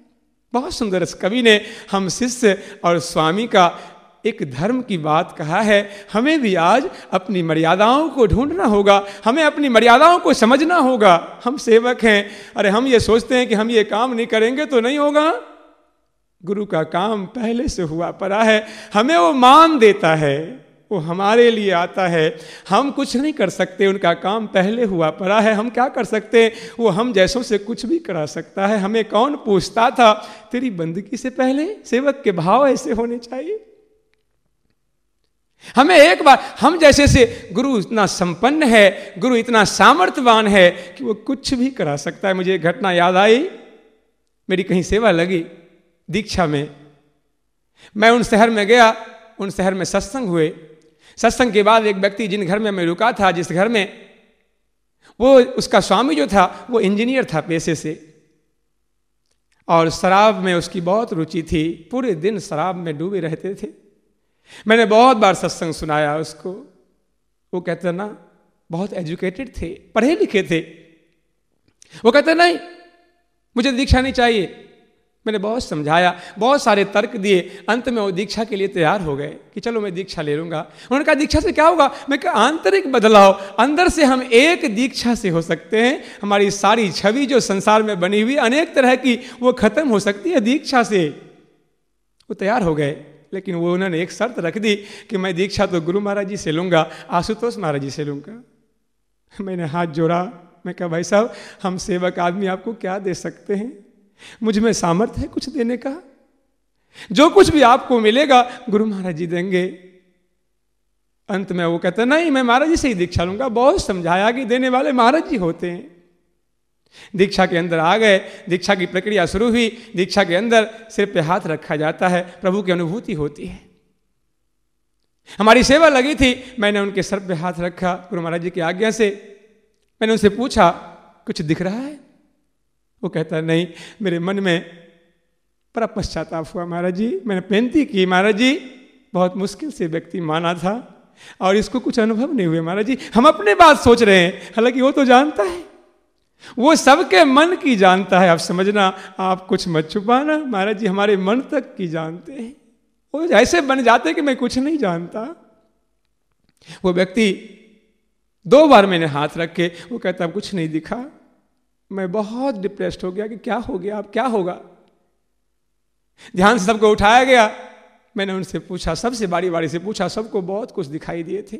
बहुत सुंदर कवि ने हम शिष्य और स्वामी का एक धर्म की बात कहा है। हमें भी आज अपनी मर्यादाओं को ढूंढना होगा। हमें अपनी मर्यादाओं को समझना होगा। हम सेवक हैं। अरे, हम ये सोचते हैं कि हम ये काम नहीं करेंगे तो नहीं होगा। गुरु का काम पहले से हुआ पड़ा है। हमें वो मान देता है। वो हमारे लिए आता है। हम कुछ नहीं कर सकते। उनका काम पहले हुआ पड़ा है। हम क्या कर सकते? हैं वो हम जैसों से कुछ भी करा सकता है। हमें कौन पूछता था? तेरी बंदगी से पहले सेवक के भाव ऐसे होने चाहिए। हमें एक बार, हम जैसे से गुरु इतना संपन्न है, गुरु इतना सामर्थ्यवान है कि वो कुछ भी करा सकता है। मुझे एक घटना याद आई, मेरी कहीं सेवा लगी दीक्षा में। मैं उन शहर में गया, उन शहर में सत्संग हुए। सत्संग के बाद एक व्यक्ति जिन घर में मैं रुका था, जिस घर में, वो उसका स्वामी जो था, वो इंजीनियर था पेशे से। और शराब में उसकी बहुत रुचि थी। पूरे दिन शराब में डूबे रहते थे। मैंने बहुत बार सत्संग सुनाया उसको। वो कहते ना, बहुत एजुकेटेड थे, पढ़े लिखे थे। वो कहते नहीं, मुझे दीक्षा नहीं चाहिए। मैंने बहुत समझाया, बहुत सारे तर्क दिए। अंत में वो दीक्षा के लिए तैयार हो गए कि चलो मैं दीक्षा ले लूँगा। उन्होंने कहा, दीक्षा से क्या होगा? मैं कहा आंतरिक बदलाव? अंदर से हम एक दीक्षा से हो सकते हैं। हमारी सारी छवि जो संसार में बनी हुई अनेक तरह की, वो खत्म हो सकती है दीक्षा से। वो तैयार हो गए। लेकिन वो उन्होंने एक शर्त रख दी कि मैं दीक्षा तो गुरु महाराज जी से लूँगा, आशुतोष महाराज जी से लूँगा। मैंने हाथ जोड़ा, मैं कहा, भाई साहब, हम सेवक आदमी आपको क्या दे सकते हैं? मुझमें सामर्थ्य है कुछ देने का? जो कुछ भी आपको मिलेगा, गुरु महाराज जी देंगे। अंत में वो कहते, नहीं, मैं महाराज जी से ही दीक्षा लूँगा। बहुत समझाया कि देने वाले महाराज जी होते हैं। दीक्षा के अंदर आ गए, दीक्षा की प्रक्रिया शुरू हुई, दीक्षा के अंदर सिर पे हाथ रखा जाता है, प्रभु की अनुभूति होती है। हमारी सेवा लगी थी, मैंने उनके सर पे हाथ रखा, गुरु महाराज जी की आज्ञा से। मैंने उनसे पूछा, कुछ दिख रहा है? वो कहता, नहीं, मेरे मन में बड़ा पश्चाताप हुआ महाराज जी, मैंने पेंती की महाराज जी, बहुत मुश्किल से व्यक्ति माना था और इसको कुछ अनुभव नहीं हुए महाराज जी। हम अपने बात सोच रहे हैं, हालाँकि वो तो जानता है। वो सबके मन की जानता है। आप समझना, आप कुछ मत छुपाना। महाराज जी, हमारे मन तक की जानते हैं। वो ऐसे बन जाते कि मैं कुछ नहीं जानता। वो व्यक्ति दो बार मैंने हाथ रखे वो कहता कुछ नहीं दिखा। मैं बहुत डिप्रेस्ड हो गया कि क्या हो गया? अब क्या होगा? ध्यान से सबको उठाया गया। मैंने उनसे पूछा, सबसे बारी बारी से पूछा, सबको बहुत कुछ दिखाई दिए थे।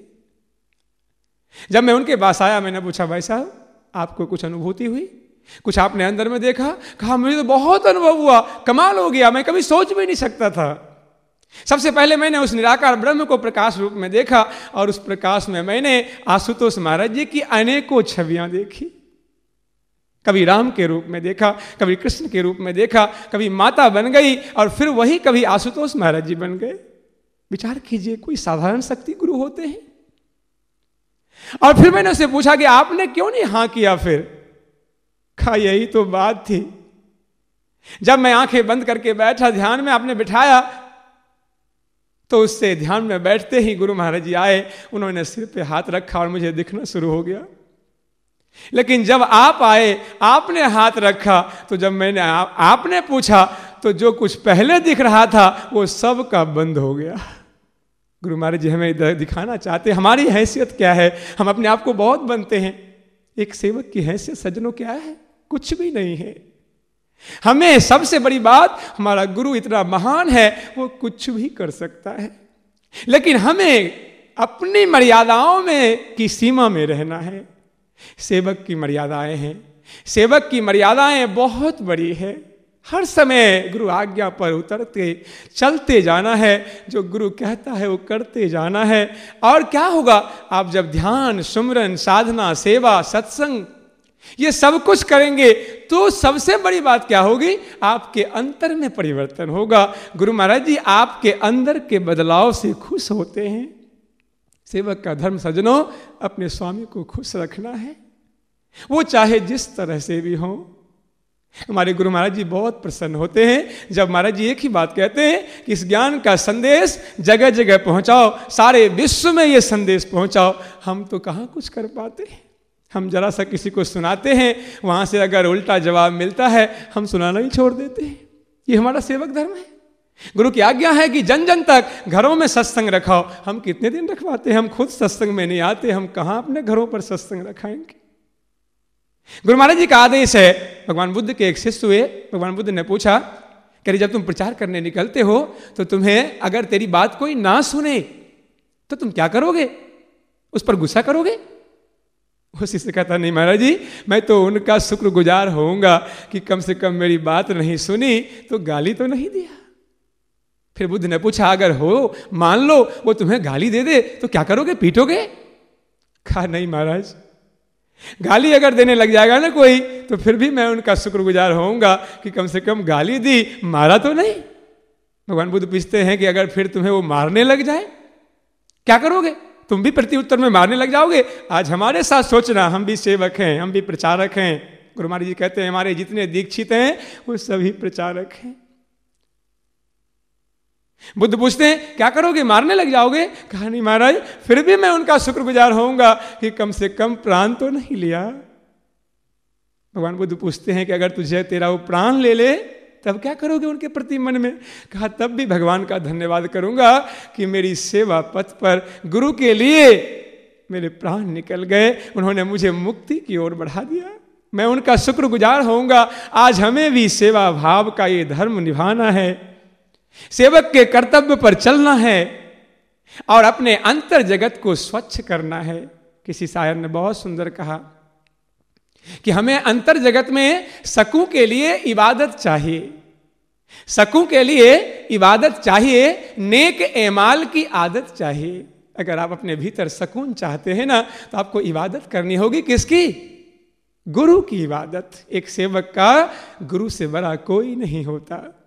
जब मैं उनके पास आया, मैंने पूछा, भाई साहब आपको कुछ अनुभूति हुई? कुछ आपने अंदर में देखा? कहा, मुझे तो बहुत अनुभव हुआ। कमाल हो गया, मैं कभी सोच भी नहीं सकता था। सबसे पहले मैंने उस निराकार ब्रह्म को प्रकाश रूप में देखा और उस प्रकाश में मैंने आशुतोष महाराज जी की अनेकों छवियाँ देखी। कभी राम के रूप में देखा, कभी कृष्ण के रूप में देखा, कभी माता बन गई और फिर वही कभी आशुतोष महाराज जी बन गए। विचार कीजिए, कोई साधारण शक्ति गुरु होते हैं? और फिर मैंने उससे पूछा कि आपने क्यों नहीं हाँ किया फिर? कहा यही तो बात थी। जब मैं आँखें बंद करके बैठा ध्यान में आपने बिठाया तो उससे ध्यान में बैठते ही गुरु महाराज जी आए। उन्होंने सिर पे हाथ रखा और मुझे दिखना शुरू हो गया। लेकिन जब आप आए आपने हाथ रखा तो जब मैंने आ, आपने पूछा तो जो कुछ पहले दिख रहा था वो सब का बंद हो गया। गुरु महाराज जी हमें दिखाना चाहते हमारी हैसियत क्या है? हम अपने आप को बहुत बनते हैं। एक सेवक की हैसियत सज्जनों क्या है? कुछ भी नहीं है। हमें सबसे बड़ी बात, हमारा गुरु इतना महान है, वो कुछ भी कर सकता है। लेकिन हमें अपनी मर्यादाओं में की सीमा में रहना है। सेवक की मर्यादाएँ हैं। सेवक की मर्यादाएँ बहुत बड़ी है। हर समय गुरु आज्ञा पर उतरते, चलते जाना है। जो गुरु कहता है, वो करते जाना है। और क्या होगा? आप जब ध्यान, सुमरन, साधना, सेवा, सत्संग, ये सब कुछ करेंगे तो सबसे बड़ी बात क्या होगी? आपके अंतर में परिवर्तन होगा। गुरु महाराज जी, आपके अंदर के बदलाव से खुश होते हैं। सेवक का धर्म सजनों, अपने स्वामी को खुश रखना है। वो चाहे जिस तरह से भी हो हमारे गुरु महाराज जी बहुत प्रसन्न होते हैं। जब महाराज जी एक ही बात कहते हैं कि इस ज्ञान का संदेश जगह जगह पहुंचाओ, सारे विश्व में ये संदेश पहुंचाओ, हम तो कहाँ कुछ कर पाते हैं? हम जरा सा किसी को सुनाते हैं, वहाँ से अगर उल्टा जवाब मिलता है, हम सुनाना ही छोड़ देते हैं। ये हमारा सेवक धर्म है। गुरु की आज्ञा है कि जन जन तक घरों में सत्संग रखाओ। हम कितने दिन रखवाते हैं? हम खुद सत्संग में नहीं आते, हम कहाँ अपने घरों पर सत्संग रखाएँगे? गुरु महाराज जी का आदेश है, भगवान बुद्ध के एक शिष्य हुए, भगवान बुद्ध ने पूछा, कह जब तुम प्रचार करने निकलते हो तो तुम्हें अगर तेरी बात कोई ना सुने तो तुम क्या करोगे? उस पर गुस्सा करोगे? वो शिष्य कहता, नहीं महाराज जी, मैं तो उनका शुक्रगुजार होऊँगा कि कम से कम मेरी बात नहीं सुनी तो गाली तो नहीं दिया। फिर बुद्ध ने पूछा, अगर हो, मान लो, वो तुम्हें गाली दे दे तो क्या करोगे? पीटोगे? कहा, नहीं महाराज गाली अगर देने लग जाएगा ना कोई तो फिर भी मैं उनका शुक्रगुजार होऊँगा कि कम से कम गाली दी। मारा तो नहीं। भगवान बुद्ध पूछते हैं कि अगर फिर तुम्हें वो मारने लग जाए, क्या करोगे? तुम भी प्रति उत्तर में मारने लग जाओगे। आज हमारे साथ सोचना, हम भी सेवक हैं, हम भी प्रचारक हैं। गुरु महाराज जी कहते हैं, हमारे जितने दीक्षित हैं, वो सभी प्रचारक हैं। बुद्ध पूछते हैं, क्या करोगे? मारने लग जाओगे? कहा, नहीं महाराज, फिर भी मैं उनका शुक्रगुजार होऊँगा कि कम से कम प्राण तो नहीं लिया। भगवान बुद्ध पूछते हैं कि अगर तुझे तेरा वो प्राण ले ले, तब क्या करोगे उनके प्रति मन में? कहा, तब भी भगवान का धन्यवाद करूँगा कि मेरी सेवा पथ पर गुरु के लिए मेरे प्राण निकल गए। उन्होंने मुझे मुक्ति की ओर बढ़ा दिया। मैं उनका शुक्रगुजार होऊँगा। आज हमें भी सेवा भाव का ये धर्म निभाना है। सेवक के कर्तव्य पर चलना है और अपने अंतर जगत को स्वच्छ करना है। किसी शायर ने बहुत सुंदर कहा कि हमें अंतर जगत में सकू के लिए इबादत चाहिए। सकू के लिए इबादत चाहिए, नेक एमाल की आदत चाहिए। अगर आप अपने भीतर सकून चाहते हैं ना तो आपको इबादत करनी होगी किसकी? गुरु की इबादत। एक सेवक का गुरु से बड़ा कोई नहीं होता।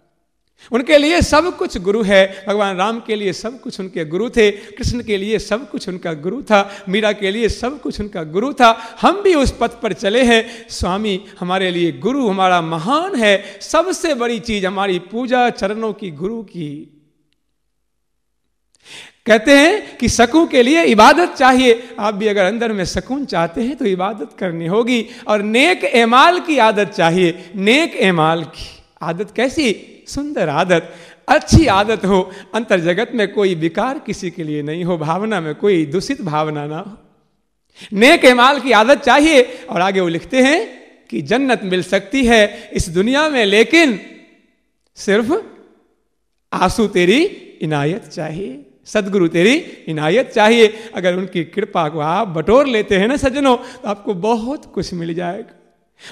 उनके लिए सब कुछ गुरु है। भगवान राम के लिए सब कुछ उनके गुरु थे। कृष्ण के लिए सब कुछ उनका गुरु था। मीरा के लिए सब कुछ उनका गुरु था। हम भी उस पथ पर चले हैं। स्वामी, हमारे लिए गुरु हमारा महान है। सबसे बड़ी चीज़ हमारी पूजा चरणों की गुरु की। कहते हैं कि सकून के लिए इबादत चाहिए। आप भी अगर अंदर में सकून चाहते हैं तो इबादत करनी होगी। और नेक एमाल की आदत चाहिए। नेक एमाल की आदत कैसी? सुंदर आदत, अच्छी आदत हो अंतर जगत में कोई विकार किसी के लिए नहीं हो, भावना में कोई दूषित भावना ना हो। नेक माल की आदत चाहिए, और आगे वो लिखते हैं कि जन्नत मिल सकती है इस दुनिया में, लेकिन सिर्फ़ आँसू तेरी इनायत चाहिए, सदगुरु तेरी इनायत चाहिए। अगर उनकी कृपा को आप बटोर लेते हैं ना सज्जनों तो आपको बहुत कुछ मिल जाएगा।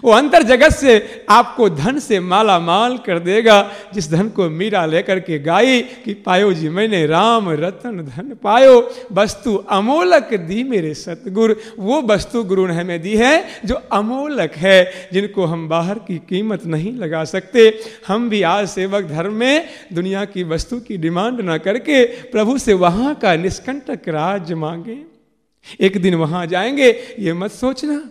वो अंतर जगत से आपको धन से माला माल कर देगा, जिस धन को मीरा लेकर के गाई कि पायो जी मैंने राम रतन धन पायो। वस्तु अमोलक दी मेरे सतगुरु, वो वस्तु गुरु ने हमें दी है जो अमोलक है, जिनको हम बाहर की कीमत नहीं लगा सकते। हम भी आज सेवक धर्म में दुनिया की वस्तु की डिमांड ना करके प्रभु से वहाँ का निष्कंटक राज मांगे। एक दिन वहाँ जाएँगे, ये मत सोचना।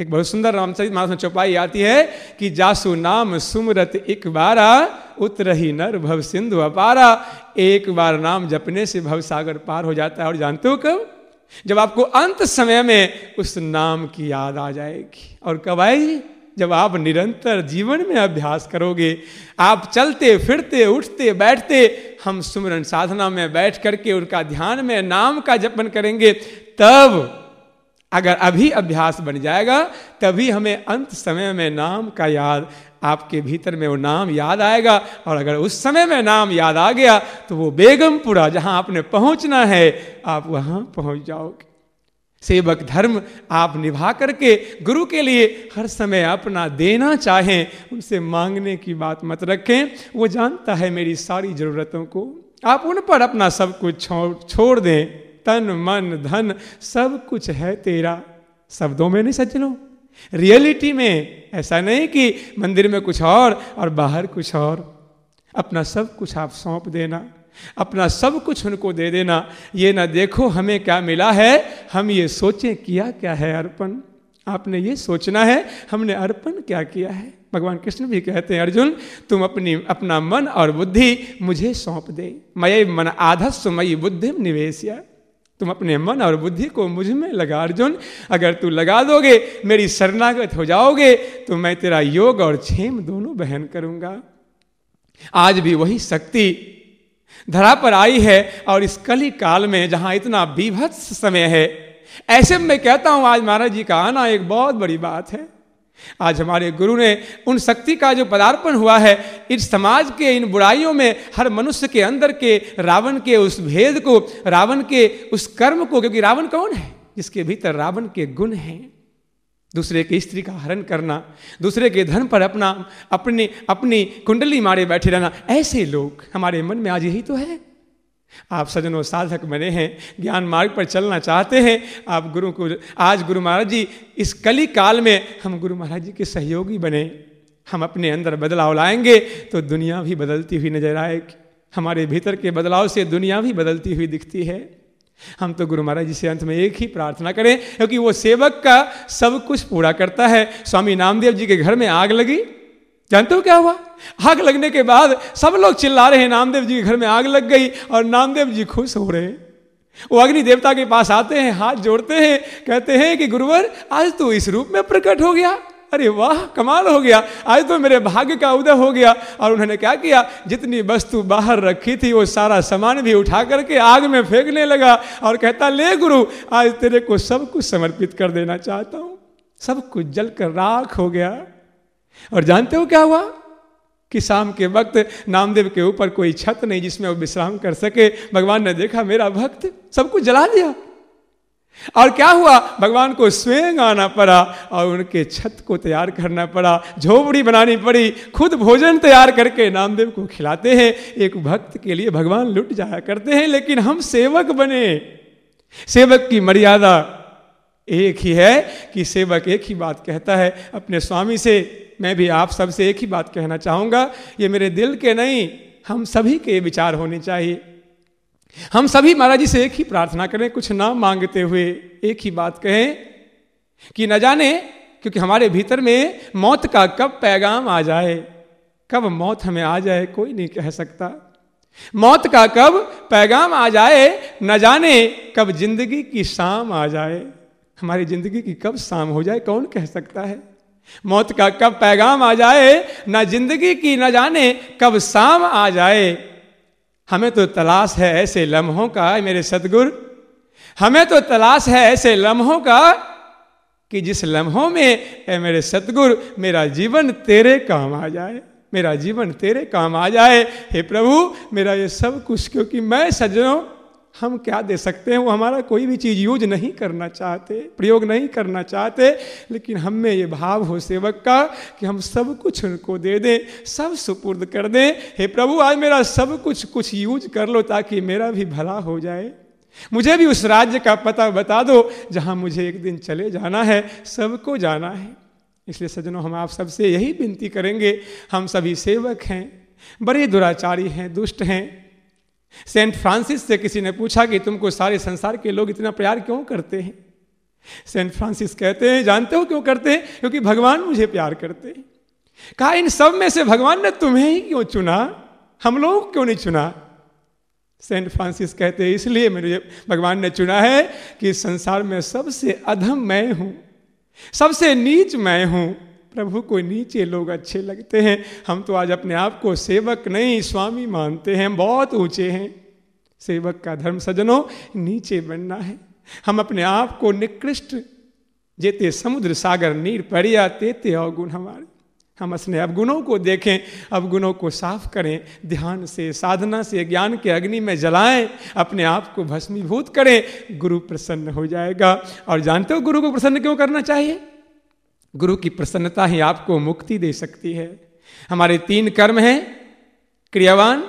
एक बहुत सुंदर रामचरित मानस में चौपाई आती है कि जासु नाम सुमरत, एक बारा उतरही नर भव सिंधु अपारा। एक बार नाम जपने से भव सागर पार हो जाता है। और जानते हो कब? जब आपको अंत समय में उस नाम की याद आ जाएगी। और कब आएगी? जब आप निरंतर जीवन में अभ्यास करोगे। आप चलते, फिरते, उठते, बैठते, हम सुमरन साधना में बैठ करके उनका ध्यान में, नाम का जपन करेंगे। तब अगर अभी अभ्यास बन जाएगा, तभी हमें अंत समय में नाम का याद, आपके भीतर में वो नाम याद आएगा। और अगर उस समय में नाम याद आ गया तो वो बेगमपुरा जहाँ आपने पहुँचना है, आप वहाँ पहुँच जाओगे। सेवक धर्म आप निभा करके गुरु के लिए हर समय अपना देना चाहें, उनसे मांगने की बात मत रखें। वो जानता है मेरी सारी जरूरतों को। आप उन पर अपना सब कुछ छोड़ दें। तन, मन, धन, सब कुछ है तेरा। शब्दों में नहीं सज्जनों रियलिटी में ऐसा नहीं कि मंदिर में कुछ और और बाहर कुछ और। अपना सब कुछ आप सौंप देना। अपना सब कुछ उनको दे देना। ये ना देखो हमें क्या मिला है। हम ये सोचें किया क्या है अर्पण। आपने ये सोचना है, हमने अर्पण क्या किया है। भगवान कृष्ण भी कहते हैं, अर्जुन, तुम अपनी, अपना मन और बुद्धि मुझे सौंप दे। मय मन आधस्व मई बुद्धि निवेश तुम अपने मन और बुद्धि को मुझमें लगा, अर्जुन, अगर तू लगा दोगे, मेरी शरणागत हो जाओगे तो मैं तेरा योग और क्षेम दोनों बहन करूँगा। आज भी वही शक्ति धरा पर आई है और इस कली काल में जहाँ इतना बीभत्स समय है, ऐसे में कहता हूँ, आज महाराज जी का आना एक बहुत बड़ी बात है। आज हमारे गुरु ने उन शक्ति का जो पदार्पण हुआ है, इस समाज के, इन बुराइयों में, हर मनुष्य के अंदर के, रावण के उस भेद को, रावण के उस कर्म को, क्योंकि रावण कौन है? जिसके भीतर रावण के गुण हैं। दूसरे की स्त्री का हरण करना, दूसरे के धन पर अपना, अपनी अपनी कुंडली मारे बैठे रहना, ऐसे लोग हमारे मन में आज यही तो है। आप सजनों साधक बने हैं, ज्ञान मार्ग पर चलना चाहते हैं, आप गुरु को, आज गुरु महाराज जी, इस कली काल में हम गुरु महाराज जी के सहयोगी बने। हम अपने अंदर बदलाव लाएँगे तो दुनिया भी बदलती हुई नज़र आएगी। हमारे भीतर के बदलाव से दुनिया भी बदलती हुई दिखती है। हम तो गुरु महाराज जी से अंत में एक ही प्रार्थना करें, क्योंकि वो सेवक का सब कुछ पूरा करता है। स्वामी नामदेव जी के घर में आग लगी। जानते हो क्या हुआ? आग लगने के बाद सब लोग चिल्ला रहे हैं, नामदेव जी के घर में आग लग गई और नामदेव जी खुश हो रहे वो अग्नि देवता के पास आते हैं, हाथ जोड़ते हैं, कहते हैं कि गुरुवर, आज तो इस रूप में प्रकट हो गया। अरे वाह, कमाल हो गया। आज तो मेरे भाग्य का उदय हो गया। और उन्होंने क्या किया? जितनी वस्तु बाहर रखी थी, वो सारा सामान भी उठा करके आग में फेंकने लगा और कहता, ले गुरु, आज तेरे को सब कुछ समर्पित कर देना चाहता हूँ। सब कुछ जलकर राख हो गया। और जानते हो क्या हुआ? कि शाम के वक्त नामदेव के ऊपर कोई छत नहीं जिसमें वो विश्राम कर सके। भगवान ने देखा, मेरा भक्त सब कुछ जला दिया। और क्या हुआ? भगवान को स्वयं आना पड़ा और उनके छत को तैयार करना पड़ा। झोपड़ी बनानी पड़ी। खुद भोजन तैयार करके नामदेव को खिलाते हैं। एक भक्त के लिए भगवान लुट जाया करते हैं, लेकिन हम सेवक बने। सेवक की मर्यादा एक ही है कि सेवक एक ही बात कहता है अपने स्वामी से मैं भी आप सबसे एक ही बात कहना चाहूँगा, ये मेरे दिल के नहीं, हम सभी के विचार होने चाहिए। हम सभी महाराज जी से एक ही प्रार्थना करें, कुछ ना मांगते हुए एक ही बात कहें कि न जाने, क्योंकि हमारे भीतर में मौत का कब पैगाम आ जाए, कब मौत हमें आ जाए, कोई नहीं कह सकता। मौत का कब पैगाम आ जाए, न जाने कब ज़िंदगी की शाम आ जाए। हमारी ज़िंदगी की कब शाम हो जाए, कौन कह सकता है? मौत का कब पैगाम आ जाए, ना ज़िंदगी की ना जाने कब शाम आ जाए। हमें तो तलाश है ऐसे लम्हों का मेरे सदगुर। हमें तो तलाश है ऐसे लम्हों का कि जिस लम्हों में, ए मेरे सतगुर मेरा जीवन तेरे काम आ जाए, मेरा जीवन तेरे काम आ जाए। हे प्रभु, मेरा ये सब कुछ क्योंकि मैं सज्जनों हम क्या दे सकते हैं? वो हमारा कोई भी चीज़ यूज़ नहीं करना चाहते, प्रयोग नहीं करना चाहते, लेकिन हम में ये भाव हो सेवक का कि हम सब कुछ उनको दे दें, सब सुपुर्द कर दें। हे प्रभु, आज मेरा सब कुछ कुछ यूज़ कर लो ताकि मेरा भी भला हो जाए। मुझे भी उस राज्य का पता बता दो जहाँ मुझे एक दिन चले जाना है, सबको जाना है। इसलिए सज्जनों, हम आप सबसे यही विनती करेंगे, हम सभी सेवक हैं, बड़े दुराचारी हैं, दुष्ट हैं सेंट फ्रांसिस से किसी ने पूछा कि तुमको सारे संसार के लोग इतना प्यार क्यों करते हैं? सेंट फ्रांसिस कहते हैं, जानते हो क्यों करते हैं? क्योंकि भगवान मुझे प्यार करते हैं। कहा, इन सब में से भगवान ने तुम्हें ही क्यों चुना? हम लोग क्यों नहीं चुना? सेंट फ्रांसिस कहते हैं, इसलिए मेरे भगवान ने चुना है कि संसार में सबसे अधम मैं हूँ, सबसे नीच मैं हूँ प्रभु को नीचे लोग अच्छे लगते हैं। हम तो आज अपने आप को सेवक नहीं, स्वामी मानते हैं। बहुत ऊँचे हैं। सेवक का धर्म सजनों, नीचे बनना है। हम अपने आप को निकृष्ट, जेते समुद्र, सागर, नीर परिया तेते अवगुण हमारे। हम अपने अवगुणों को देखें, अवगुणों को साफ़ करें, ध्यान से, साधना से, ज्ञान के अग्नि में जलाएँ, अपने आप को भस्मीभूत करें। गुरु प्रसन्न हो जाएगा। और जानते हो गुरु को प्रसन्न क्यों करना चाहिए? गुरु की प्रसन्नता ही आपको मुक्ति दे सकती है। हमारे तीन कर्म हैं, क्रियावान,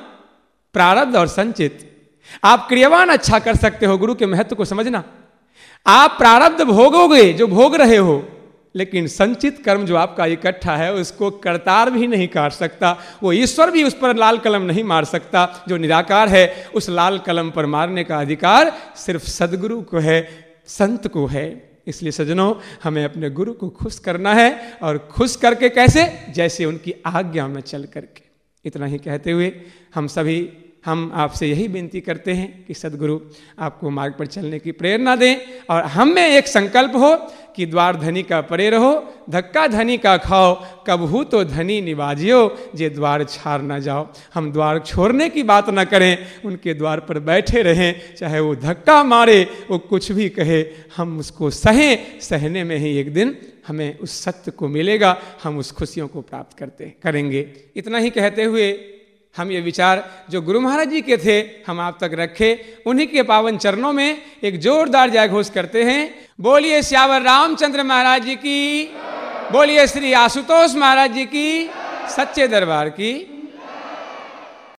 प्रारब्ध और संचित। आप क्रियावान अच्छा कर सकते हो, गुरु के महत्व को समझना। आप प्रारब्ध भोगोगे जो भोग रहे हो, लेकिन संचित कर्म जो आपका इकट्ठा है, उसको करतार भी नहीं काट सकता। वो ईश्वर भी उस पर लाल कलम नहीं मार सकता। जो निराकार है, उस लाल कलम पर मारने का अधिकार सिर्फ़ सदगुरु को है, संत को है। इसलिए सजनों हमें अपने गुरु को खुश करना है और खुश करके कैसे? जैसे उनकी आज्ञा में चल करके। इतना ही कहते हुए हम सभी, हम आपसे यही विनती करते हैं कि सदगुरु आपको मार्ग पर चलने की प्रेरणा दें और हम में एक संकल्प हो कि द्वार धनी का परे रहो, धक्का धनी का खाओ कबहू तो धनी निवाजियो, जे द्वार छार ना जाओ। हम द्वार छोड़ने की बात ना करें, उनके द्वार पर बैठे रहें, चाहे वो धक्का मारे, वो कुछ भी कहे, हम उसको सहें, सहने में ही एक दिन हमें उस सत्य को मिलेगा, हम उस खुशियों को प्राप्त करते, करेंगे। इतना ही कहते हुए हम ये विचार जो गुरु महाराज जी के थे, हम आप तक रखे। उन्हीं के पावन चरणों में एक जोरदार जय घोष करते हैं। बोलिए श्यावर रामचंद्र महाराज जी की, बोलिए श्री आशुतोष महाराज जी की, सच्चे दरबार की।